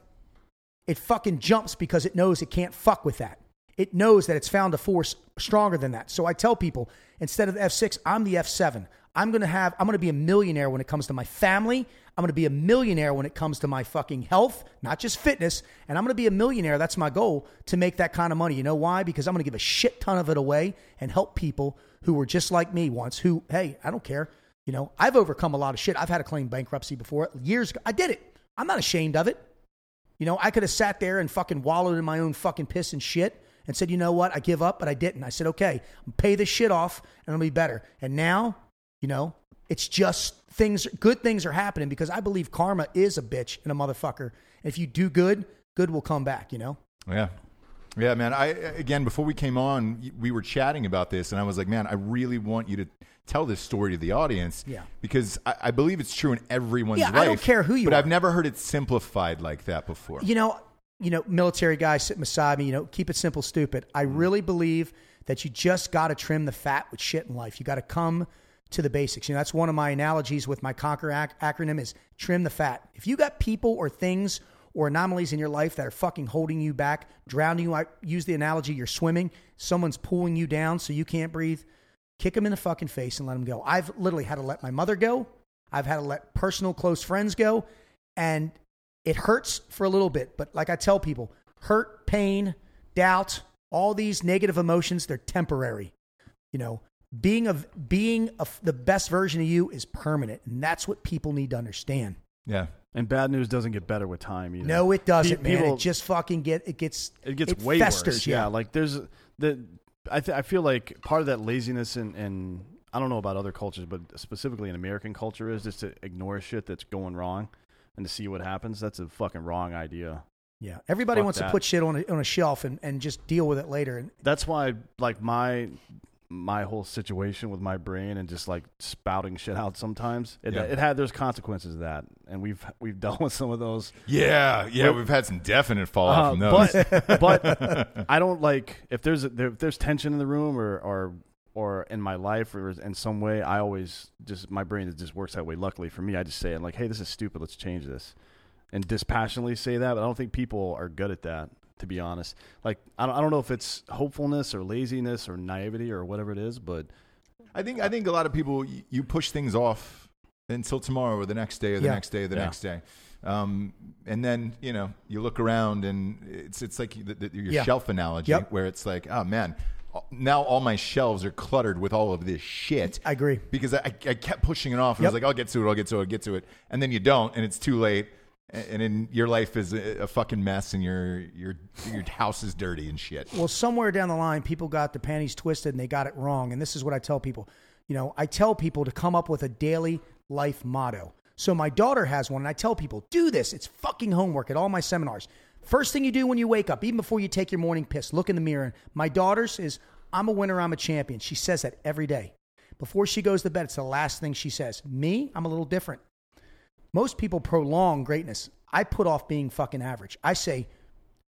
It fucking jumps because it knows it can't fuck with that. It knows that it's found a force stronger than that. So I tell people, instead of the F6, I'm the F7. I'm going to have, I'm going to be a millionaire when it comes to my family. I'm going to be a millionaire when it comes to my fucking health, not just fitness. And I'm going to be a millionaire. That's my goal to make that kind of money. You know why? Because I'm going to give a shit ton of it away and help people who were just like me once, who, hey, I don't care. You know, I've overcome a lot of shit. I've had to claim bankruptcy before years ago. I did it. I'm not ashamed of it. You know, I could have sat there and fucking wallowed in my own fucking piss and shit and said, you know what, I give up, but I didn't. I said, okay, pay this shit off and it'll be better. And now, you know, it's just things, good things are happening because I believe karma is a bitch and a motherfucker. And if you do good, good will come back, you know? Yeah. Yeah, man. I again before we came on, we were chatting about this, and I was like, man, I really want you to tell this story to the audience. Yeah. Because I, I believe it's true in everyone's Yeah, life. I don't care who you but are. I've never heard it simplified like that before. You know, you know, military guy sitting beside me, you know, keep it simple, stupid. I mm. really believe that you just got to trim the fat with shit in life. You got to come to the basics. You know, that's one of my analogies with my Conquer ac- acronym is trim the fat. If you got people or things or anomalies in your life that are fucking holding you back, drowning you, I use the analogy you're swimming, someone's pulling you down so you can't breathe, kick them in the fucking face and let them go. I've literally had to let my mother go. I've had to let personal close friends go. And it hurts for a little bit, but like I tell people, hurt, pain, doubt, all these negative emotions, they're temporary. You know, being of being a, the best version of you is permanent, and that's what people need to understand. yeah. And bad news doesn't get better with time either. No, it doesn't, Pe- man. It just fucking get it gets it gets it way festers, worse. Yeah. like there's the I th- I feel like part of that laziness and and I don't know about other cultures, but specifically in American culture is just to ignore shit that's going wrong and to see what happens. That's a fucking wrong idea. yeah. Everybody Fuck wants that. to put shit on a, on a shelf and, and just deal with it later. And That's why like my my whole situation with my brain and just like spouting shit out sometimes it, Yeah. it had there's consequences to that and we've we've dealt with some of those Yeah, yeah, But- we've had some definite fallout Uh, from those. But but I don't like if there's a, there, if there's tension in the room or or or in my life or in some way. I always just my brain just works that way. Luckily for me, I just say it like, "Hey, this is stupid. Let's change this," and dispassionately say that. But I don't think people are good at that. To be honest, like I don't, I don't know if it's hopefulness or laziness or naivety or whatever it is, but I think I think a lot of people you push things off until tomorrow or the next day or the Yeah. next day or the Yeah. next day, um, and then you know you look around and it's it's like the, the, your Yeah. shelf analogy Yep. where it's like oh man now all my shelves are cluttered with all of this shit. I agree. because I, I kept pushing it off and I was Yep. like I'll get to it I'll get to it I'll get to it and then you don't and it's too late. And and then your life is a, a fucking mess, and your your your house is dirty and shit. Well, somewhere down the line, people got the panties twisted and they got it wrong. And this is what I tell people. You know, I tell people to come up with a daily life motto. So my daughter has one, and I tell people, do this. It's fucking homework at all my seminars. First thing you do when you wake up, even before you take your morning piss, look in the mirror. My daughter's is, I'm a winner, I'm a champion. She says that every day. Before she goes to bed, it's the last thing she says. Me, I'm a little different. Most people prolong greatness. I put off being fucking average. I say,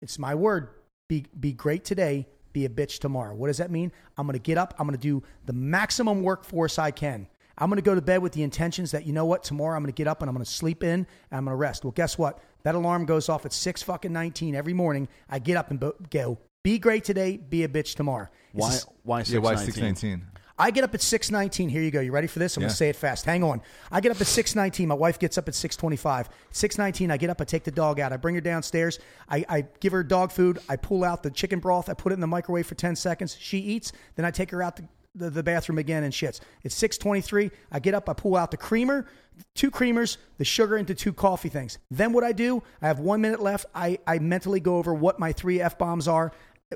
it's my word. Be be great today. Be a bitch tomorrow. What does that mean? I'm going to get up. I'm going to do the maximum workforce I can. I'm going to go to bed with the intentions that you know what tomorrow I'm going to get up and I'm going to sleep in and I'm going to rest. Well, guess what? That alarm goes off at six fucking nineteen every morning. I get up and bo- go. Be great today. Be a bitch tomorrow. It's why just- why Yeah, why 619? I get up at 6:19. Here you go. You ready for this? I'm Yeah. gonna say it fast. Hang on. I get up at 6:19. My wife gets up at 6:25. 6:19. I get up. I take the dog out. I bring her downstairs. I, I give her dog food. I pull out the chicken broth. I put it in the microwave for 10 seconds. She eats. Then I take her out the, the, the bathroom again and shits. It's 6:23. I get up. I pull out the creamer, two creamers, the sugar into two coffee things. Then what I do? I have one minute left. I I mentally go over what my three f bombs are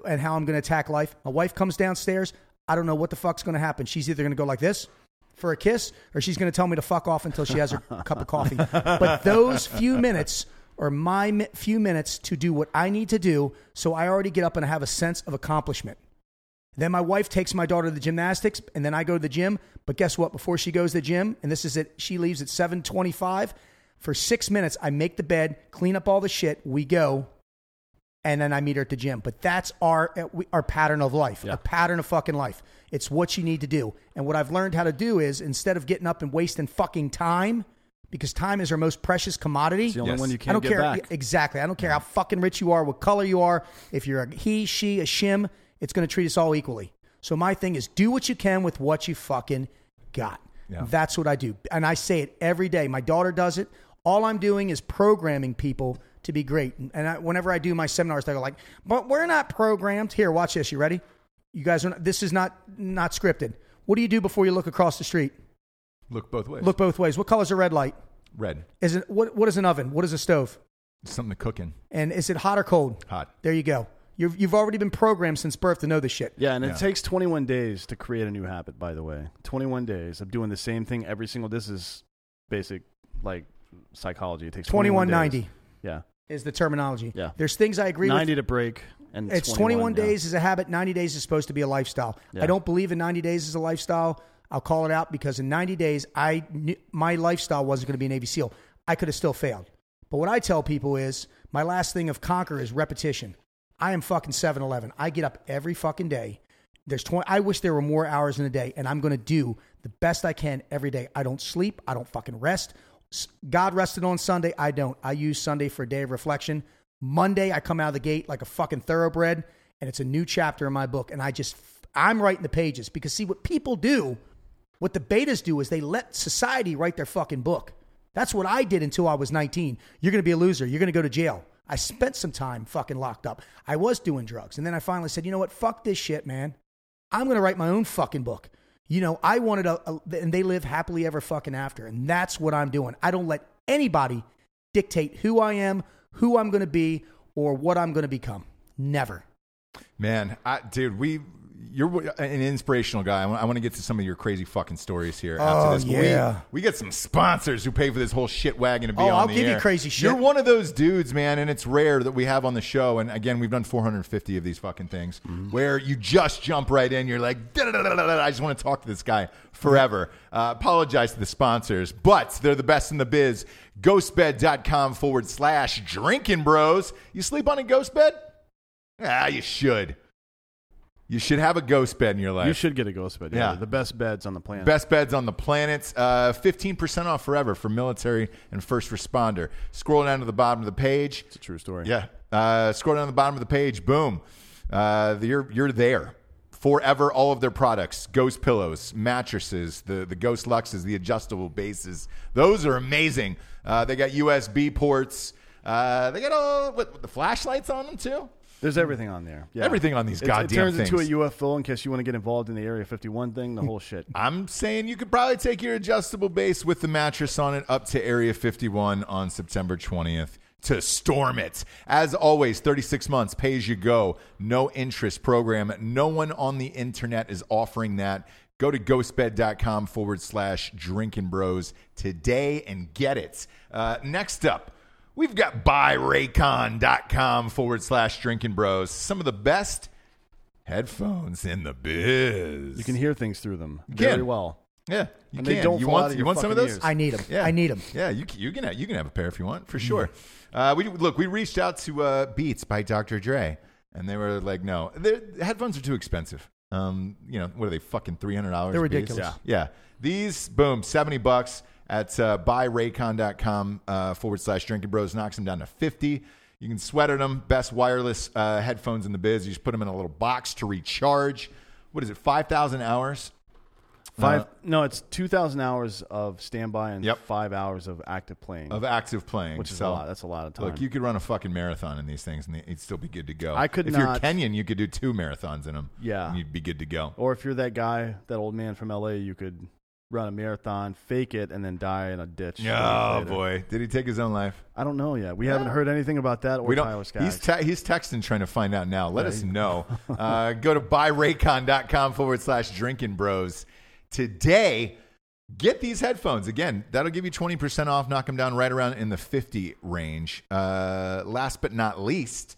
and how I'm going to attack life. My wife comes downstairs. I don't know what the fuck's going to happen. She's either going to go like this for a kiss or she's going to tell me to fuck off until she has her cup of coffee. But those few minutes are my mi- few minutes to do what I need to do. So I already get up and I have a sense of accomplishment. Then my wife takes my daughter to the gymnastics, and then I go to the gym. But guess what? Before she goes to the gym, and this is it, she leaves at seven twenty-five. For six minutes, I make the bed, clean up all the shit. We go, and then I meet her at the gym. But that's our uh, our pattern of life, Yeah. a pattern of fucking life. It's what you need to do. And what I've learned how to do is instead of getting up and wasting fucking time, because time is our most precious commodity. It's the only Yes. one you I can't don't get care back. exactly. I don't care how fucking rich you are, what color you are. If you're a he, she, a shim, it's going to treat us all equally. So my thing is, do what you can with what you fucking got. Yeah. That's what I do, and I say it every day. My daughter does it. All I'm doing is programming people to be great. And I, whenever I do my seminars, they go like, "But we're not programmed." Here, watch this. You ready? You guys are. Not, this is not not scripted. What do you do before you look across the street? Look both ways. Look both ways. What color's a red light? red. Is it what? What is an oven? What is a stove? Something to cook in. And is it hot or cold? Hot. There you go. You've, you've already been programmed since birth to know this shit. Yeah, and it Yeah. takes 21 days to create a new habit. By the way, 21 days of doing the same thing every single. This is basic like psychology. It takes 21 2190. Yeah, is the terminology. Yeah. There's things I agree 90 with. to break, and It's 21, yeah. days is a habit. 90 days is supposed to be a lifestyle. Yeah. I don't believe in 90 days as a lifestyle. I'll call it out because in 90 days, I knew, my lifestyle wasn't going to be a Navy SEAL. I could have still failed. But what I tell people is my last thing of conquer is repetition. I am fucking 7 Eleven. I get up every fucking day. There's 20, I wish there were more hours in a day, and I'm going to do the best I can every day. I don't sleep. I don't fucking rest. God rested on Sunday. I don't. I use Sunday for a day of reflection. Monday, I come out of the gate like a fucking thoroughbred, and it's a new chapter in my book. And I just, I'm writing the pages because see what people do, what the betas do is they let society write their fucking book. That's what I did until I was 19. You're going to be a loser. You're going to go to jail. I spent some time fucking locked up. I was doing drugs. And then I finally said, you know what? Fuck this shit, man. I'm going to write my own fucking book. You know, I wanted a, a, and they live happily ever fucking after. And that's what I'm doing. I don't let anybody dictate who I am, who I'm going to be, or what I'm going to become. Never. Man, I, dude, we you're an inspirational guy. I want, I want to get to some of your crazy fucking stories here after Oh, this. Yeah. we, we get some sponsors who pay for this whole shit wagon to be Oh, on I'll the give you crazy shit. You're one of those dudes, man, and it's rare that we have on the show. And again, we've done 450 of these fucking things Mm-hmm. where you just jump right in. You're like, I just want to talk to this guy forever. Uh, apologize to the sponsors, but they're the best in the biz. Ghostbed.com forward slash drinking bros. You sleep on a ghost bed? Ah, you should. You should have a ghost bed in your life. You should get a ghost bed. Yeah, Yeah. the best beds on the planet. Best beds on the planet. Uh, 15% off forever for military and first responder. Scroll down to the bottom of the page. It's a true story. Yeah. Uh, scroll down to the bottom of the page. Boom. Uh, you're, you're there. Forever, all of their products ghost pillows, mattresses, the, the ghost luxes, the adjustable bases. Those are amazing. Uh, they got USB ports. Uh, they got all what, the flashlights on them, too. There's everything on there. Yeah. Everything on these It- goddamn It turns into a. UFO in case you want to get involved in the Area 51 thing. The whole shit. I'm saying you could probably take your adjustable base with the mattress on it up to Area 51 on September 20th to storm it. As always, 36 months, pay as you go, no interest program. No one on the internet is offering that. Go to ghostbed.com forward slash drinking bros today and get it. Uh, next up, we've got buyraycon.com forward slash drinking bros. Some of the best headphones in the biz. You can hear things through them can. very well. Yeah, you And can. they don't you want you want some of those? ears. I need them. Yeah, I need them. Yeah, you you can have, you can have a pair if you want for sure. Uh, we look. We reached out to uh, Beats by Dr. Dre, and they were like, "No, They're- the headphones are too expensive. Um, you know, what are they? Fucking three hundred dollars. They're ridiculous. Yeah, yeah. These, boom, seventy bucks at uh, buyraycon.com uh, forward slash drinking bros knocks them down to fifty. You can sweat at them. Best wireless uh, headphones in the biz. You just put them in a little box to recharge. What is it? Five thousand hours Five? Uh, no, it's two thousand hours of standby and Yep. five hours of active playing, of active playing, which is So, a lot. That's a lot of time. Look, you could run a fucking marathon in these things, and it'd still be good to go. I could If not- you're Kenyan, you could do two marathons in them. Yeah. and you'd be good to go. or if you're that guy, that old man from L.A., you could run a marathon, fake it, and then die in a ditch. Oh boy, did he take his own life? I don't know yet. We haven't heard anything about that or we. Tyler Skaggs. He's te- he's texting trying to find out now. Let us know. uh, go to buyraycon.com forward slash drinking bros today. Get these headphones again. That'll give you twenty percent off. Knock them down right around in the fifty range. Uh, last but not least,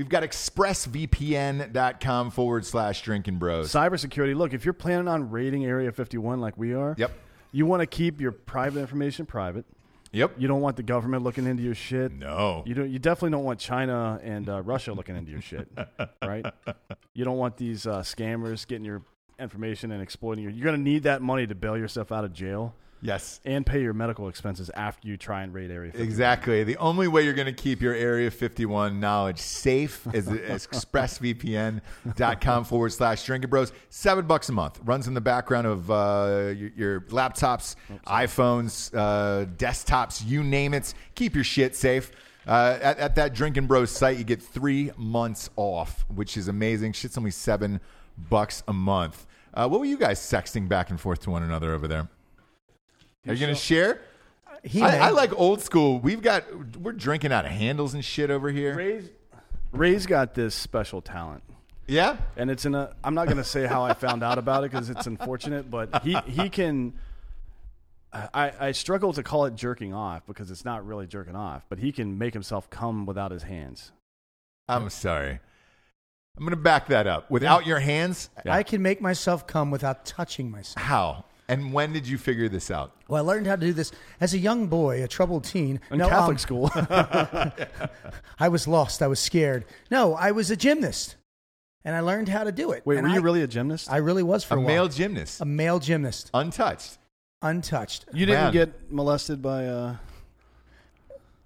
we've got expressvpn.com forward slash drinking bros. cybersecurity. Look, if you're planning on raiding Area 51 like we are, Yep. you want to keep your private information private. Yep. You don't want the government looking into your shit. No. You don't. You definitely don't want China and uh, Russia looking into your shit, right? You don't want these uh, scammers getting your information and exploiting you. You're going to need that money to bail yourself out of jail Yes. and pay your medical expenses after you try and raid Area 51. Exactly. The only way you're going to keep your Area 51 knowledge safe is, is expressvpn.com forward slash drinking bros. Seven bucks a month. Runs in the background of uh, your, your laptops, iPhones, uh, desktops, you name it. Keep your shit safe. Uh, at, at that Drinking Bros site, you get three months off, which is amazing. Shit's only seven bucks a month. Uh, what were you guys sexting back and forth to one another over there? Are you going to share? He I, may. I like old school. We've got we're drinking out of handles and shit over here. Ray's, Ray's got this special talent. Yeah, and it's in a. I'm not going to say how I found out about it because it's unfortunate, but he he can. I, I struggle to call it jerking off because it's not really jerking off, but he can make himself come without his hands. I'm sorry. I'm going to back that up. Without your hands, I can make myself come without touching myself. how and when did you figure this out? Well, I learned how to do this as a young boy, a troubled teen. In No, Catholic um, school, I was lost. I was scared. No, I was a gymnast, and I learned how to do it. wait, And were you really a gymnast? I really was for A a, while. male gymnast, a male gymnast, untouched. untouched. you didn't Man. get molested by. Uh...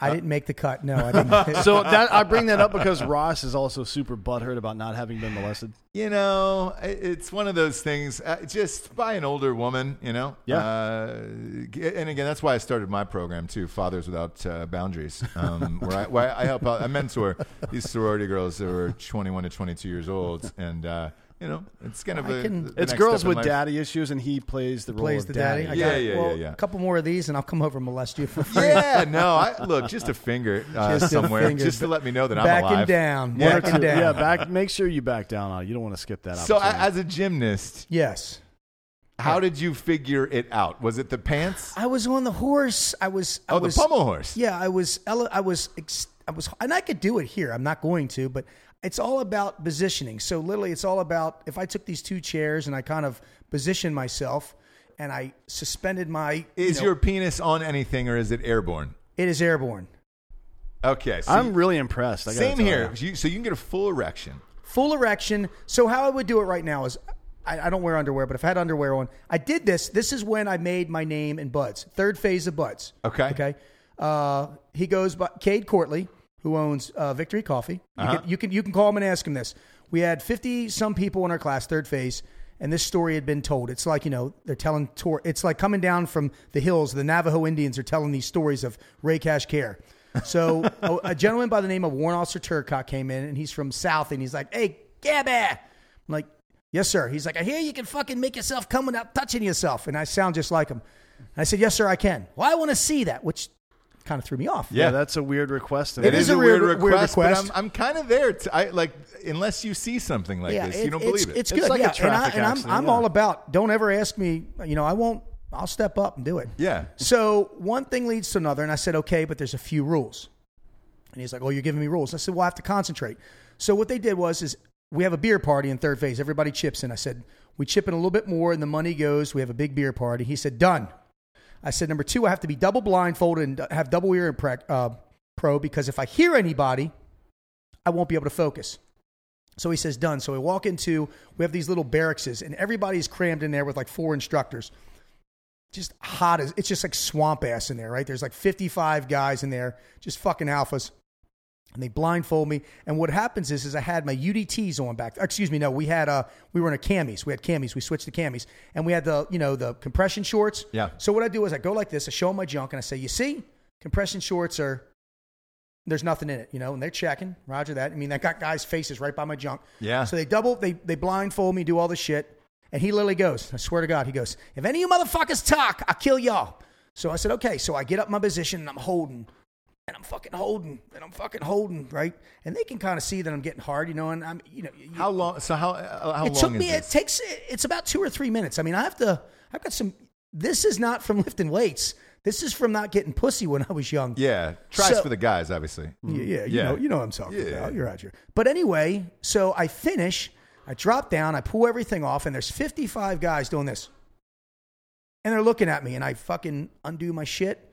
I didn't make the cut. No, I didn't. So that I bring that up because Ross is also super butthurt about not having been molested. You know, it's one of those things. Uh, just by an older woman, you know. Yeah. Uh, and again, that's why I started my program too, Fathers Without uh, Boundaries, um, where, I, where I help out. I mentor these sorority girls that are 21 to 22 years old, and uh, you know, it's kind of I a, can- the It's girls with life. daddy issues, and he plays the role plays of the daddy. I Yeah, got, yeah, well, yeah, yeah. A couple more of these, and I'll come over and molest you for free. Yeah, no, I look just a finger uh, Just a somewhere, finger. just to let me know that I'm Backing alive. down, One or backing two- down. Yeah, back. Make sure you back down on it. You don't want to skip that. So, a- opportunity. as a gymnast, Yes. how did you figure it out? Was it the pants? I was on the horse. I was. I Oh, the was, pommel horse. Yeah, I was. I was. I was, and I could do it here. I'm not going to, but it's all about positioning. So literally, it's all about if I took these two chairs and I kind of positioned myself and I suspended my. you Is know- your penis on anything, or is it airborne? It is airborne. Okay, so I'm really impressed. I same here. you. You- so you can get a full erection. Full erection. So how I would do it right now is. I, I don't wear underwear, but if I had underwear on, I did this. This is when I made my name in BUD/S. Third phase of BUD/S. Okay. Okay. Uh, he goes by Cade Courtley, who owns uh, Victory Coffee. You, Uh-huh. can, you can you can call him and ask him this. We had fifty some people in our class, third phase, and this story had been told. It's like you know they're telling tour. It's like coming down from the hills. The Navajo Indians are telling these stories of Ray Cash Care. So a, a gentleman by the name of Warrant Officer Turcotte came in, and he's from South, and he's like, "Hey, Gabby," I'm like, "Yes, sir." He's like, "I hear you can fucking make yourself come without touching yourself," and I sound just like him. And I said, "Yes, sir, I can." Well, I want to see that, which kind of threw me off. Yeah, Yeah. that's a weird request. It is a weird- weird request, request. but I'm, I'm kind of there. To, I like unless you see something like this, you don't it's, believe it. It's It's good, like a yeah. and, I, traffic and I'm, accident, I'm yeah. all about. Don't ever ask me. You know, I won't. I'll step up and do it. Yeah. So one thing leads to another, and I said, okay, but there's a few rules. And he's like, oh, you're giving me rules. I said, well, I have to concentrate. So what they did was, is we have a beer party in third phase. Everybody chips in. I said, we chip in a little bit more, and the money goes. We have a big beer party. He said, done. I said, number two, I have to be double blindfolded and have double ear impre- uh, pro because if I hear anybody, I won't be able to focus. So he says, done. So we walk into, we have these little barracks, and everybody's crammed in there with like four instructors. Just hot as, it's just like swamp ass in there, right? There's like 55 guys in there, just fucking alphas. And they blindfold me. And what happens is, is I had my UDTs on back. Excuse me, no, we had uh we were in a camis. We had camis. We switched to camis, and we had the you know the compression shorts. Yeah. So what I do is I go like this. I show them my junk, and I say, you see, compression shorts are. There's nothing in it, you know, and they're checking. Roger that. I mean, I got guys' faces right by my junk. Yeah. So they double, they they blindfold me, do all this shit, and he literally goes, I swear to God, he goes, if any of you motherfuckers talk, I'll kill y'all. So I said, okay. So I get up my position and I'm holding, and I'm fucking holding, and I'm fucking holding, right? And they can kind of see that I'm getting hard, you know, and I'm, you know, you- How long? So how uh, how it long took me. It takes. It's about two or three minutes. I mean, I have to. I've got some. This is not from lifting weights. This is from not getting pussy when I was young. yeah, tries So- for the guys, obviously. Yeah, yeah, you Yeah. know, you know what I'm talking Yeah. about. You're out here. But anyway, so I finish, I drop down, I pull everything off, and there's 55 guys doing this, and they're looking at me, and I fucking undo my shit,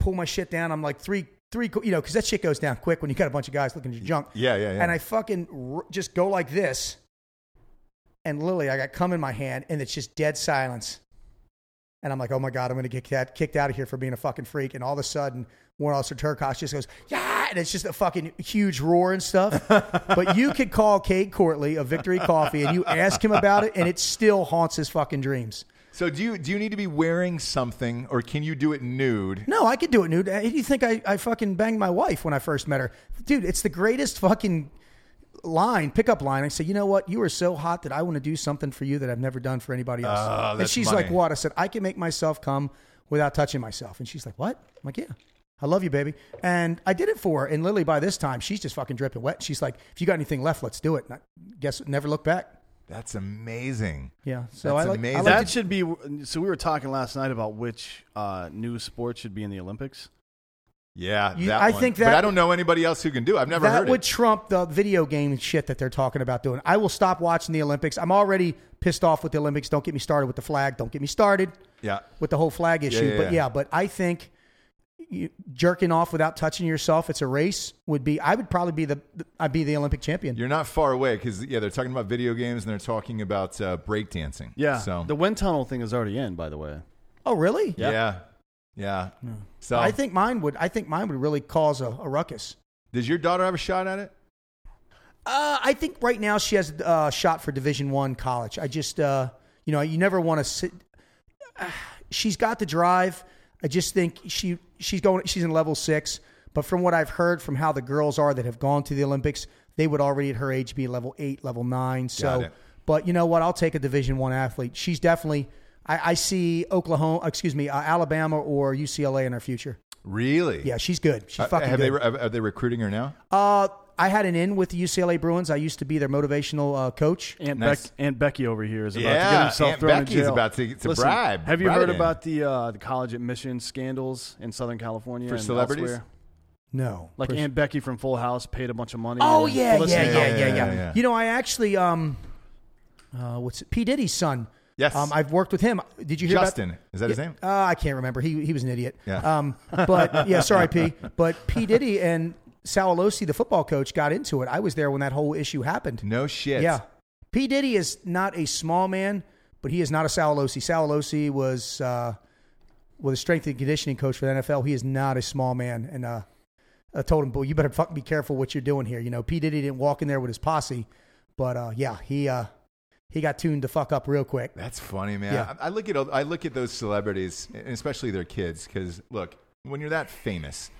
pull my shit down. I'm like three, three, you know, because that shit goes down quick when you got a bunch of guys looking at your junk. Yeah, yeah, yeah. And I fucking r- just go like this, and Lily, I got cum in my hand, and it's just dead silence. And I'm like, oh my God, I'm going to get that kicked out of here for being a fucking freak. And all of a sudden, Warrant Officer Turkos just goes, yeah. And it's just a fucking huge roar and stuff. but you could call Cade Courtley of Victory Coffee and you ask him about it, and it still haunts his fucking dreams. So do you do you need to be wearing something, or can you do it nude? No, I could do it nude. Do you think I, I fucking banged my wife when I first met her? Dude, it's the greatest fucking line, pickup line. I say, you know what? You are so hot that I want to do something for you that I've never done for anybody else. Oh, and she's money. like, what? I said, I can make myself come without touching myself. And she's like, what? I'm like, yeah. I love you, baby. And I did it for her. And literally by this time, she's just fucking dripping wet. She's like, if you got anything left, let's do it. And I guess never look back. That's amazing. Yeah. So That's I like, amazing. I like That to- should be. So we were talking last night about which uh, new sport should be in the Olympics. Yeah, You- that I one. think But that- I don't know anybody else who can do. it. I've never that heard would it. trump the video game shit that they're talking about doing. I will stop watching the Olympics. I'm already pissed off with the Olympics. Don't get me started with the flag. Don't get me started Yeah, with the whole flag issue. yeah, but yeah. yeah, but I think you, jerking off without touching yourself, it's a race. Would be I would probably be the I'd be the Olympic champion. you're not far away because yeah, they're talking about video games and they're talking about uh, breakdancing. Yeah. so The wind tunnel thing is already in, by the way. oh, really? yeah, yeah. So I think mine would. I think mine would really cause a, a ruckus. does your daughter have a shot at it? Uh, I think right now she has a shot for Division One college. I just, uh, you know, you never want to sit. she's got the drive. I just think she she's going. She's in level six, but from what I've heard from how the girls are that have gone to the Olympics, they would already at her age be level eight, level nine. So, but you know what? I'll take a Division One athlete. She's definitely. I, I see Oklahoma, excuse me, uh, Alabama or UCLA in her future. Really? Yeah, she's good. She's Uh, fucking have good. they have, are they recruiting her now? Uh, I had an in with the UCLA Bruins. I used to be their motivational uh, coach. Aunt, Nice. Beck, Aunt Becky over here is about to get himself Aunt thrown Becky's in jail. about to- to Listen, bribe- Have you bribe heard in. about the uh, the college admission scandals in Southern California For and celebrities? elsewhere? No, Like Pers- Aunt Becky from Full House paid a bunch of money. Oh and yeah, yeah, yeah, yeah, yeah, yeah, yeah. You know, I actually um, uh, what's it? P Diddy's son. Yes. Um, I've worked with him. Did you hear Justin. about? Is that his name? Uh, I can't remember. He he was an idiot. Yeah. Um, but yeah, sorry, P. But P Diddy and Sal Alosi, the football coach, got into it. I was there when that whole issue happened. No shit. Yeah. P. Diddy is not a small man, but he is not a Sal Alosi. Salalosi was uh, was a strength and conditioning coach for the NFL. He is not a small man. And uh, I told him, boy, you better fucking be careful what you're doing here. You know, P. Diddy didn't walk in there with his posse, but uh, yeah, he uh, he got tuned to fuck up real quick. That's funny, man. Yeah. I, I look at I look at those celebrities, and especially their kids, because look, when you're that famous,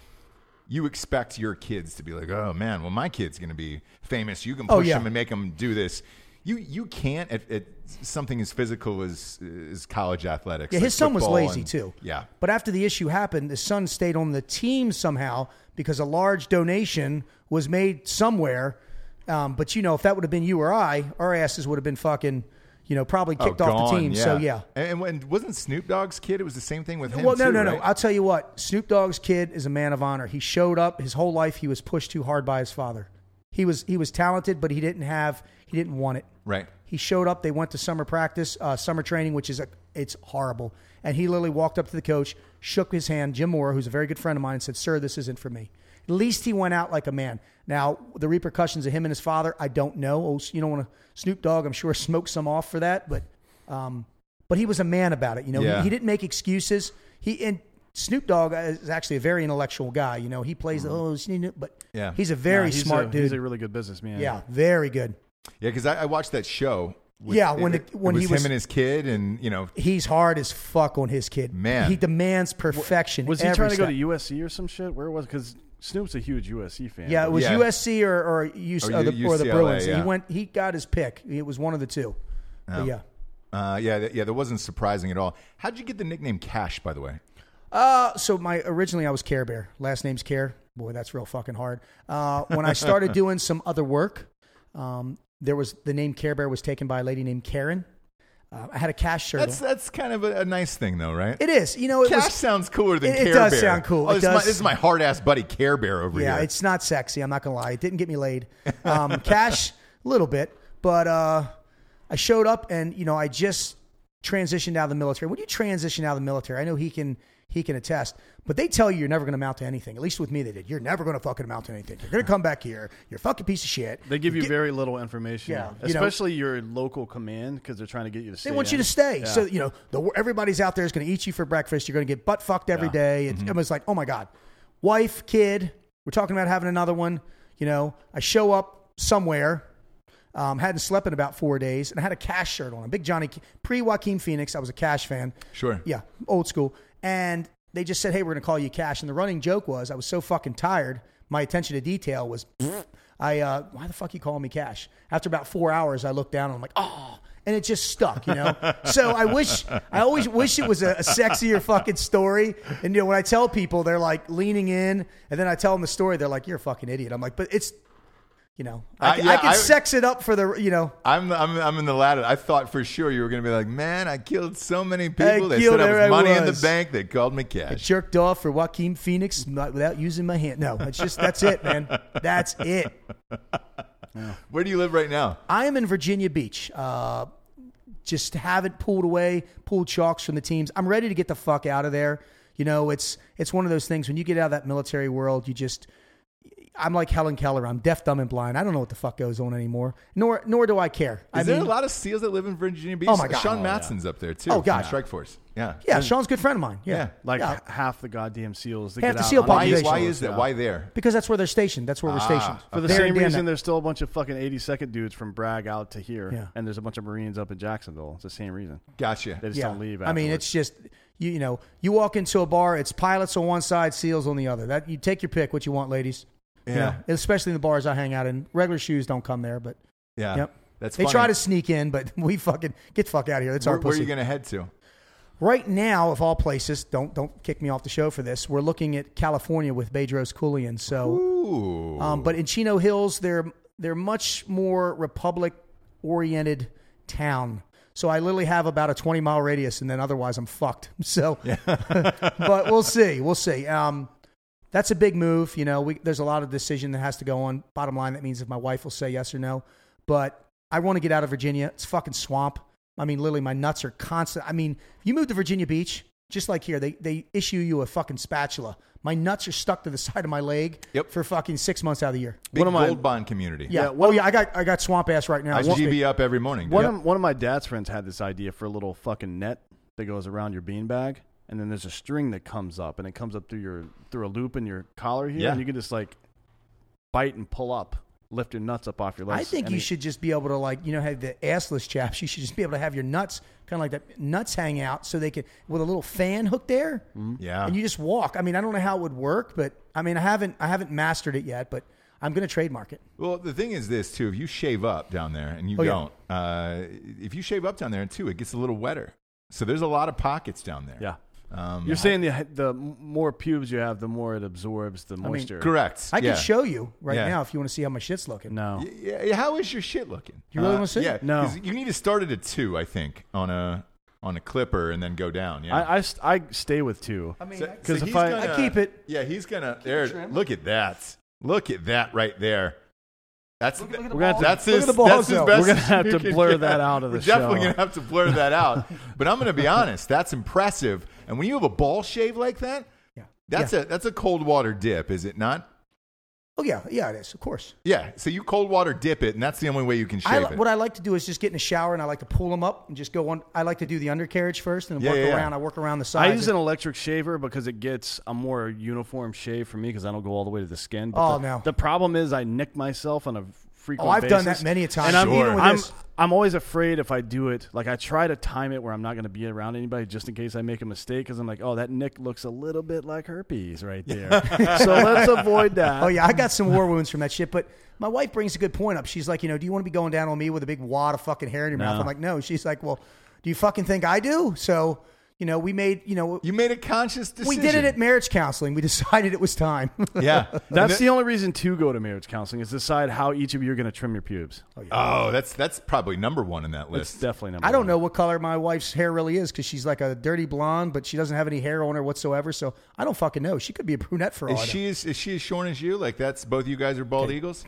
you expect your kids to be like, "Oh man, well my kid's going to be famous. You can push Oh, yeah. them and make them do this." You you can't at, at something as physical as as college athletics. Yeah, like his son was lazy and- too. Yeah, But after the issue happened, the son stayed on the team somehow because a large donation was made somewhere. Um, but you know, if that would have been you or I, our asses would have been fucking, you know, probably kicked oh, off the team. So yeah. And, and wasn't Snoop Dogg's kid? It was the same thing with him. Well, no, too, no, no. right? I'll tell you what. Snoop Dogg's kid is a man of honor. He showed up his whole life. He was pushed too hard by his father. He was he was talented, but he didn't have he didn't want it. Right. He showed up. They went to summer practice, uh, summer training, which is a, it's horrible. And he literally walked up to the coach, shook his hand, Jim Mora, who's a very good friend of mine, and said, "Sir, this isn't for me." At least he went out like a man. Now the repercussions of him and his father, I don't know. Oh, you don't want to Snoop Dogg, I'm sure smoked some off for that, but um, but he was a man about it. You know, Yeah. he, he didn't make excuses. He and Snoop Dogg is actually a very intellectual guy. You know, he plays the oh, Snoop, but Yeah. he's a very Nah, he's smart a, dude. He's a really good businessman. yeah, very good. Yeah, because I, I watched that show. with- Yeah, when it, the- when it was he him and his kid, and you know, He's hard as fuck on his kid. Man. he demands perfection. Was he trying to go to USC or some shit? Where was? Because Snoop's a huge USC fan. Yeah, it was Yeah. USC or or, UC, Or or, the, U- or the UCLA, Bruins. yeah. He went. He got his pick. It was one of the two. But yeah. uh, yeah, th- yeah, that wasn't surprising at all. How'd you get the nickname Cash, by the way? Uh, so my originally I was Care Bear. Last name's Care. Boy, that's real fucking hard. Uh, when I started doing some other work, um, there was the name Care Bear was taken by a lady named Karen. Uh, I had a cash shirt. That's on. that's kind of a, a nice thing, though, right? It is. You know, it Cash was. sounds cooler than it- it Care does Bear. sound cool. Oh, It this, Is my, does. this is my hard ass buddy Care Bear over Yeah, here. Yeah, it's not sexy. I'm not gonna lie. It didn't get me laid. Um, cash, a little bit, but uh, I showed up, and you know, I just transitioned out of the military. When you transition out of the military, I know he can he can attest, but they tell you you're never gonna amount to anything. At least with me, they did. You're never gonna fucking amount to anything. You're gonna come back here. You're a fucking piece of shit. They give you Get- very little information. Yeah, you know- especially your local command because they're trying to get you to stay. They want you to stay. Yeah. So, you know, the, everybody's out there is going to eat you for breakfast. You're going to get butt fucked every Yeah. day. It's, It was like, oh my God. Wife, kid, we're talking about having another one. You know, I show up somewhere, um, hadn't slept in about four days, and I had a cash shirt on. A big Johnny, pre Joaquin Phoenix. I was a cash fan. Sure. Yeah, old school. And they just said, hey, we're going to call you cash. And the running joke was, I was so fucking tired. My attention to detail was, I, uh, why the fuck you calling me cash? After about four hours, I looked down and I'm like, oh, and it just stuck, you know? so I wish, I always wish it was a, a sexier fucking story. And, you know, when I tell people, they're like leaning in, and then I tell them the story, they're like, you're a fucking idiot. I'm like, but it's, you know, I, Uh, I can I- sex it up for the, you know, I'm, I'm I'm in the latter. I thought for sure you were going to be like, man, I killed so many people. they killed said I was I money in the bank. They called me cash. I jerked off for Joaquin Phoenix not- without using my hand. No, it's just, that's it, man. That's it. Where do you live right now? I am in Virginia Beach. Uh, just haven't pulled away, pulled chalks from the teams. I'm ready to get the fuck out of there. You know, it's it's one of those things when you get out of that military world, you just I'm like Helen Keller. I'm deaf, dumb, and blind. I don't know what the fuck goes on anymore. Nor nor do I care. Is I there mean, a lot of SEALs that live in Virginia Beach? Oh, my God. Sean Oh, Matson's up there too. Oh, God. Strike Force. Yeah. yeah, Sean's a good friend of mine. Yeah, Yeah, like Yeah. half the goddamn seals. That Half get the out seal on Why is, population. why shows, is that? Why there? because that's where they're stationed. That's where we're ah, stationed. For the There same reason, there's still a bunch of fucking 82nd dudes from Bragg out to here, Yeah. and there's a bunch of Marines up in Jacksonville. It's the same reason. Gotcha. They just don't leave. I mean, it's just you, you know, you walk into a bar, it's pilots on one side, SEALs on the other. That you take your pick, what you want, ladies. You Yeah. know, especially in the bars I hang out in. Regular shoes don't come there, but Yeah. Yep. That's they funny. try to sneak in, but we fucking get the fuck out of here. That's Where, our where are you going to head to? right now, of all places, don't don't kick me off the show for this. We're looking at California with Bedros Keuilian. So, Ooh. um, but in Chino Hills, they're they're much more republic oriented town. So I literally have about a 20 mile radius, and then otherwise I'm fucked. So, but we'll see. We'll see. Um, that's a big move. You know, we, there's a lot of decision that has to go on. Bottom line, that means if my wife will say yes or no. But I want to get out of Virginia. It's fucking swamp. I mean, literally, my nuts are constant. I mean, if you move to Virginia Beach, just like here, they, they issue you a fucking spatula. My nuts are stuck to the side of my leg Yep. for fucking six months out of the year. Big one of my- gold bond community. Yeah. Yeah, oh, one oh of- yeah, I got I got swamp ass right now. I as GB up every morning. One Yep. of one of my dad's friends had this idea for a little fucking net that goes around your beanbag, and then there's a string that comes up, and it comes up through your through a loop in your collar here, Yeah. and you can just like bite and pull up, lift your nuts up off your legs. I think you it- should just be able to like you know have the assless chaps. You should just be able to have your nuts kind of like that nuts hang out so they can with a little fan hook there, Yeah. and you just walk. I mean, I don't know how it would work, but I mean, I haven't I haven't mastered it yet, but I'm going to trademark it. Well, the thing is this too: if you shave up down there, and you Oh, don't, uh, if you shave up down there too, it gets a little wetter. So there's a lot of pockets down there. Yeah. Um, You're saying the the more pubes you have, the more it absorbs the mean, moisture. correct? I yeah. can show you right Yeah. now if you want to see how my shit's looking. No. Y- Yeah, how is your shit looking? You really Uh, wanna see? Yeah, No. 'cause You need to start it at two, I think, on a on a clipper, and then go down. Yeah. I, I, st- I stay with two. I mean, I- Because so if he's I- gonna- I keep it. Yeah, he's gonna. There, look at that. Look at that right there. That's look at the We're gonna have to- that's his. the balls, that's his best. We're gonna have to blur get. that out of the show. We're the definitely gonna have to blur that out. But I'm gonna be honest. That's impressive. And when you have a ball shave like that, Yeah. that's Yeah. a that's a cold water dip, is it not? Oh yeah, yeah, it is. Of course. Yeah. So you cold water dip it, and that's the only way you can shave li- it. what I like to do is just get in the shower and I like to pull them up and just go on. I like to do the undercarriage first and then Yeah, work yeah, yeah. around. I work around the sides. I use an electric shaver because it gets a more uniform shave for me because I don't go all the way to the skin. But Oh, the, no. The problem is I nick myself on a frequent Oh, I've done that many a time. And I'm, Sure. Even with I'm, this. I'm always afraid if I do it. Like I try to time it where I'm not going to be around anybody just in case I make a mistake because I'm like, oh, that nick looks a little bit like herpes right there. so let's avoid that. Oh yeah, I got some war wounds from that shit. But my wife brings a good point up. She's like, you know, do you want to be going down on me with a big wad of fucking hair in your mouth? I'm like, no. She's like, well, do you fucking think I do? So, you know, we made, you know, you made a conscious decision. we did it at marriage counseling. We decided it was time. yeah. That's the only reason to go to marriage counseling is decide how each of you are going to trim your pubes. Oh, oh, that's that's probably number one in that It's list. definitely number I don't one. know what color my wife's hair really is because she's like a dirty blonde, but she doesn't have any hair on her whatsoever. So I don't fucking know. She could be a brunette for all Is I know. she as, is she as shorn as you? Like that's both you guys are bald eagles.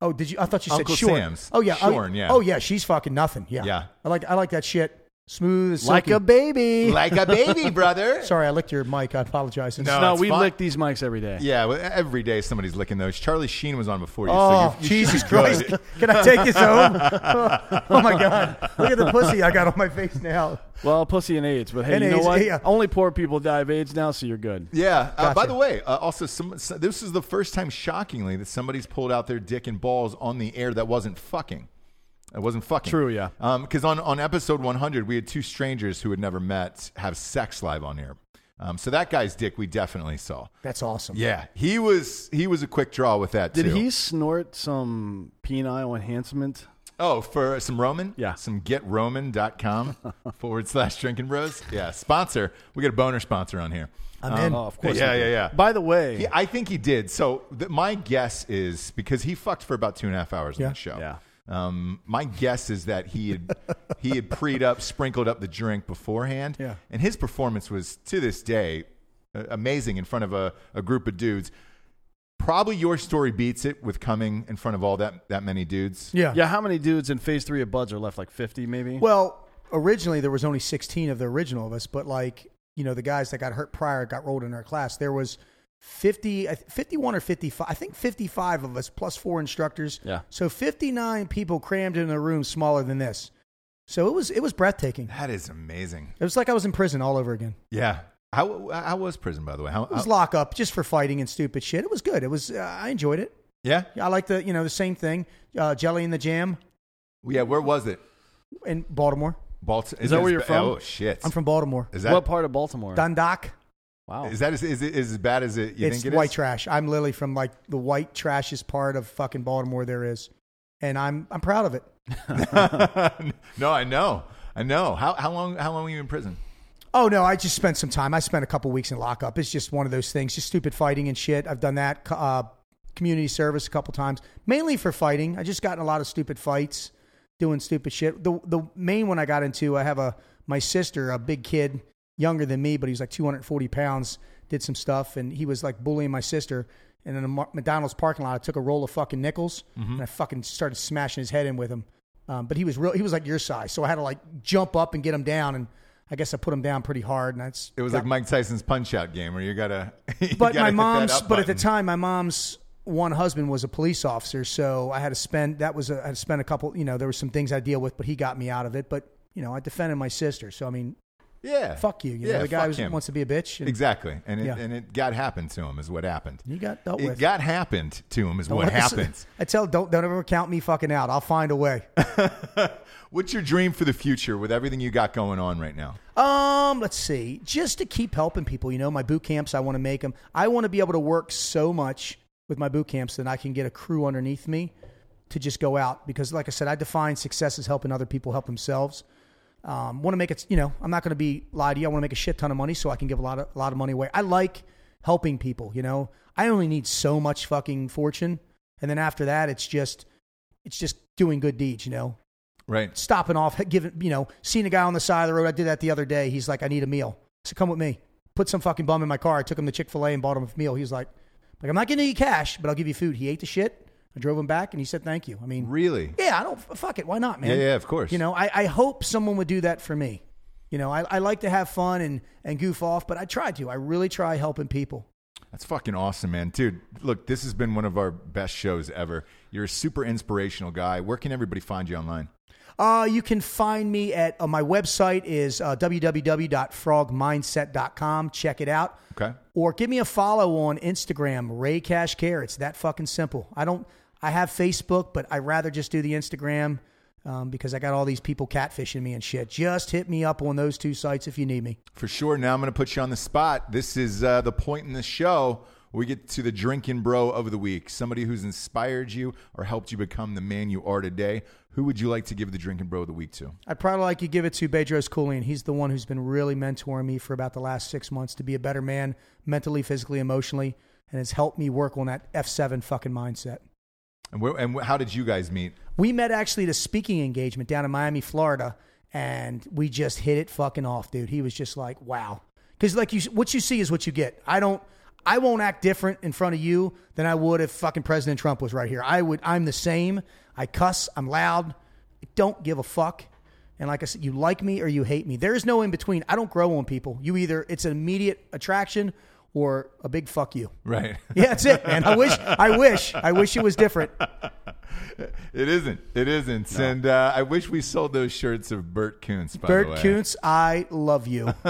Oh, did you? I thought you Uncle said Shorn. Sam's. Oh yeah, oh, Shorn, yeah. Oh yeah, she's fucking nothing. Yeah, Yeah. I like I like that shit. Smooth, as Like a baby. Like a baby, brother. Sorry, I licked your mic. I apologize. No. no, we fine. lick these mics every day. Yeah, well, every day somebody's licking those. Charlie Sheen was on before you. Oh, so you, you Jesus should be good. Christ. Can I take this home? oh, my God. Look at the pussy I got on my face now. Well, pussy and AIDS, but hey, And you know what? yeah. Only poor people die of AIDS now, so you're good. Yeah. Uh, by the way, uh, also, some, so- this is the first time, shockingly, that somebody's pulled out their dick and balls on the air that wasn't fucking. It wasn't fucking. True, yeah. Because on, on episode 100, we had two strangers who had never met have sex live on air. Um, so that guy's dick we definitely saw. That's awesome. Yeah, he was he was a quick draw with that Did too. he snort some penile enhancement? Oh, for some Roman? Yeah. Some getroman.com forward slash drinking bros. Yeah. Sponsor. We got a boner sponsor on here. I'm in. Oh, of course. Yeah, yeah, yeah. By the way, He, I think he did. So th- my guess is because he fucked for about two and a half hours on Yeah. the show. Yeah. Um, my guess is that he had he had preed up, sprinkled up the drink beforehand. Yeah. And his performance was to this day amazing in front of a, a group of dudes. Probably your story beats it with coming in front of all that that many dudes. Yeah. yeah, how many dudes in phase three of BUD/S are left? Like 50, maybe? Well, originally there was only 16 of the original of us, but like, you know, the guys that got hurt prior got rolled in our class. There was 50, 51 or 55, I think 55 of us plus four instructors. Yeah. So 59 people crammed in a room smaller than this. So it was, it was breathtaking. That is amazing. It was like I was in prison all over again. Yeah. How how was prison by the way? How, It was how- lock up just for fighting and stupid shit. It was good. It was, uh, I enjoyed it. yeah. I like the, you know, the same thing. Uh, Jelly in the Jam Yeah. Where was it? in Baltimore. Baltimore. Is that where you're from? Oh shit. I'm from Baltimore. Is that what part of Baltimore? Dundalk. Wow. is that as, is it as bad as it you it's think it white is? trash. I'm literally from like the white trashest part of fucking Baltimore there is, and I'm I'm proud of it. no, I know. I know. How how long how long were you in prison? Oh no, I just spent some time. I spent a couple weeks in lockup. It's just one of those things, just stupid fighting and shit. I've done that. Uh, community service a couple times, mainly for fighting. I just got in a lot of stupid fights, doing stupid shit. The the main one I got into, I have a my sister, a big kid, younger than me, but he was like 240 pounds. Did some stuff, and he was like bullying my sister. And in a McDonald's parking lot, I took a roll of fucking nickels Mm-hmm. and I fucking started smashing his head in with him. Um, but he was real. He was like your size, so I had to like jump up and get him down. And I guess I put him down pretty hard. And that's It was like Mike Tyson's punch out game where you gotta. you but gotta my mom's but at the time my mom's one husband was a police officer so i had to spend that was a, i had to spend a couple you know there were some things i deal with but he got me out of it but you know i defended my sister so i mean Yeah. fuck you you yeah, know the guy fuck who him. wants to be a bitch and Exactly. And it Yeah. and it got happened to him is what happened. You got dealt It with got happened to him is Don't what happens. i tell don't don't ever count me fucking out i'll find a way What's your dream for the future with everything you got going on right now? Um, let's see. Just to keep helping people, you know, my boot camps, I want to make them. I want to be able to work so much with my boot camps that I can get a crew underneath me to just go out because, like I said, I define success as helping other people help themselves. Um, want to make it, you know, I'm not going to be lie to you. I want to make a shit ton of money so I can give a lot of a lot of money away. I like helping people. You know, I only need so much fucking fortune, and then after that, it's just it's just doing good deeds. You know, Right. stopping off, giving, you know, seeing a guy on the side of the road. I did that the other day. He's like, I need a meal. So come with me. Put some fucking bum in my car. I took him to Chick fil A and bought him a meal. He's like, like, I'm not giving you cash, but I'll give you food. He ate the shit. I drove him back and he said, thank you. I mean, Really? yeah, I don't, fuck it. Why not, man? Yeah, yeah, of course. You know, I, I hope someone would do that for me. You know, I, I like to have fun and, and goof off, but I try to. I really try helping people. That's fucking awesome, man. Dude, look, this has been one of our best shows ever. You're a super inspirational guy. Where can everybody find you online? Uh, you can find me at uh, my website is uh, www.frogmindset.com. Check it out. Okay. Or give me a follow on Instagram, Ray Cash Care. It's that fucking simple. I don't. I have Facebook, but I rather just do the Instagram um, because I got all these people catfishing me and shit. Just hit me up on those two sites if you need me. For sure. Now I'm going to put you on the spot. This is uh, the point in the show where we get to the drinking bro of the week. Somebody who's inspired you or helped you become the man you are today. Who would you like to give the drinking bro of the week to? I'd probably like you give it to Bedros Keuilian. He's the one who's been really mentoring me for about the last six months to be a better man, mentally, physically, emotionally, and has helped me work on that F7 fucking mindset. And, where, and how did you guys meet? We met actually at a speaking engagement down in Miami, Florida, and we just hit it fucking off, dude. He was just like, wow. Because like you, what you see is what you get. I don't, I won't act different in front of you than I would if fucking President Trump was right here. I would, I'm the same. I cuss. I'm loud. I don't give a fuck. And like I said, you like me or you hate me. There is no in between. I don't grow on people. You either it's an immediate attraction or a big fuck you. Right. Yeah, that's it, man. I wish, I wish, I wish it was different. It isn't. It isn't. And uh, I wish we sold those shirts of Bert Koontz, by the Bert. Koontz, I love you.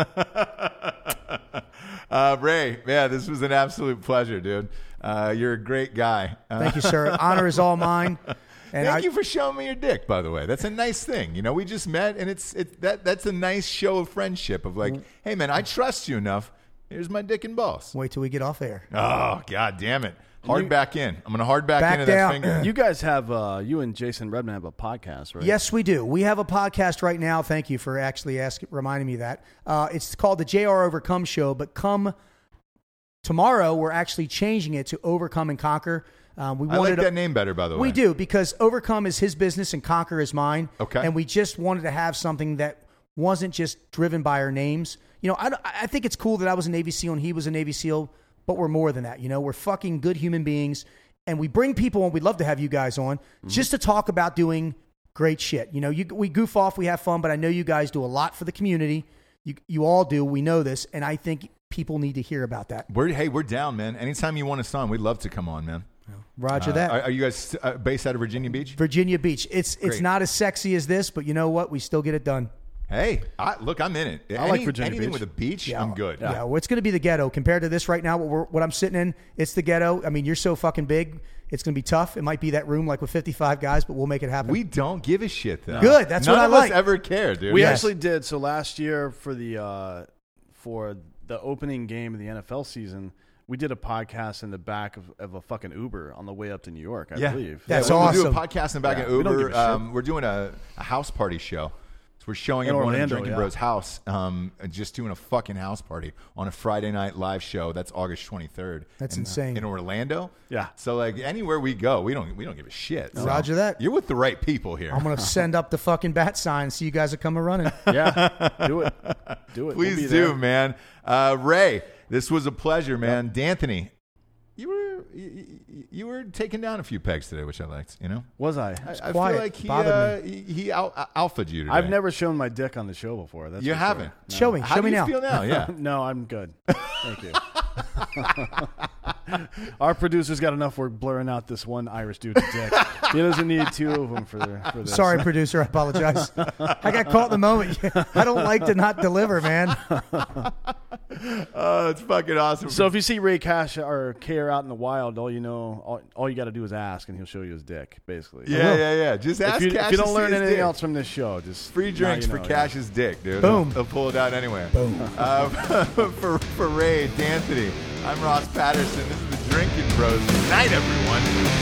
Uh, Ray, yeah, this was an absolute pleasure, dude. Uh, you're a great guy. Uh, Thank you, sir. Honor is all mine. And Thank I, you for showing me your dick, by the way. That's a nice thing. You know, we just met, and it's it that that's a nice show of friendship. Of Mm. like, hey, man, I trust you enough. Here's my dick and balls. wait till we get off air. Oh, god damn it! Hard back in. I'm gonna hard back, Back into down. that finger. You guys have uh, you and Jason Redman have a podcast, right? Yes, we do. We have a podcast right now. Thank you for actually asking, reminding me of that. Uh, it's called the JR Overcome Show, but come tomorrow, we're actually changing it to Overcome and Conquer. Um, we I like wanted to- that name better, by the way. We do because Overcome is his business and Conquer is mine. Okay. And we just wanted to have something that wasn't just driven by our names. You know, I, I think it's cool that I was a Navy SEAL and he was a Navy SEAL, but we're more than that. You know, we're fucking good human beings and we bring people on. We'd love to have you guys on just to talk about doing great shit. You know, you, we goof off, we have fun, but I know you guys do a lot for the community. You, you all do. We know this. And I think people need to hear about that. We're hey, we're down, man. Anytime you want us on, we'd love to come on, man. Roger Uh, that. Are, are you guys uh, based out of Virginia Beach? Virginia Beach. It's it's not as sexy as this, but you know what? We still get it done. Hey, I, look, I'm in it. I like Virginia anything Beach. with a beach, Yeah. I'm good. Yeah, well, it's going to be the ghetto compared to this right now. What, we're, what I'm sitting in, it's the ghetto. I mean, you're so fucking big. It's going to be tough. It might be that room like with 55 guys, but we'll make it happen. We don't give a shit though. Good, that's None what I of like. us ever care, dude. We Yes. actually did. So last year for the uh, for the opening game of the NFL season, we did a podcast in the back of, of a fucking Uber on the way up to New York. I yeah. believe. That's yeah, we'll do a awesome. podcast in the back Yeah, of we don't Uber. give a shit. Um, we're doing a, a house party show. So we're showing In everyone in Orlando, Drinking yeah. Bros house, um, and just doing a fucking house party on a Friday night live show. That's August 23rd. That's in, insane. in Orlando. Yeah. So like anywhere we go, we don't we don't give a shit. So Roger that. You're with the right people here. I'm going to send up the fucking bat sign and see you guys are coming running. Yeah, do it, do it. We'll Please do, there. man. Uh, Ray, this was a pleasure, man. D'Anthony, you were you, you were taking down a few pegs today, which I liked. You know, Was I? I, I quiet. feel like he Bothered uh, he, he al- alphaed you today. I've never shown my dick on the show before. That's You haven't. No. Show me. How Show do me you now. feel now? Yeah. No, I'm good. Thank you. Our producer's got enough work blurring out this one Irish dude's dick. He doesn't need two of them for, for this. Sorry, producer. I apologize. I got caught in the moment. I don't like to not deliver, man. Oh, it's fucking awesome. So if you see Ray Cash or Care out in the wild, all you know, all, all you got to do is ask, and he'll show you his dick, basically. yeah, yeah, yeah. Just ask If you, Cash if you don't learn anything dick. else from this show, just Free drinks you for know, Cash's dick, dude. Boom. They'll pull it out anywhere. Boom. Uh, for, for Ray, D'Anthony, I'm Ross Patterson. This is the Drinking Bros. Good night, everyone.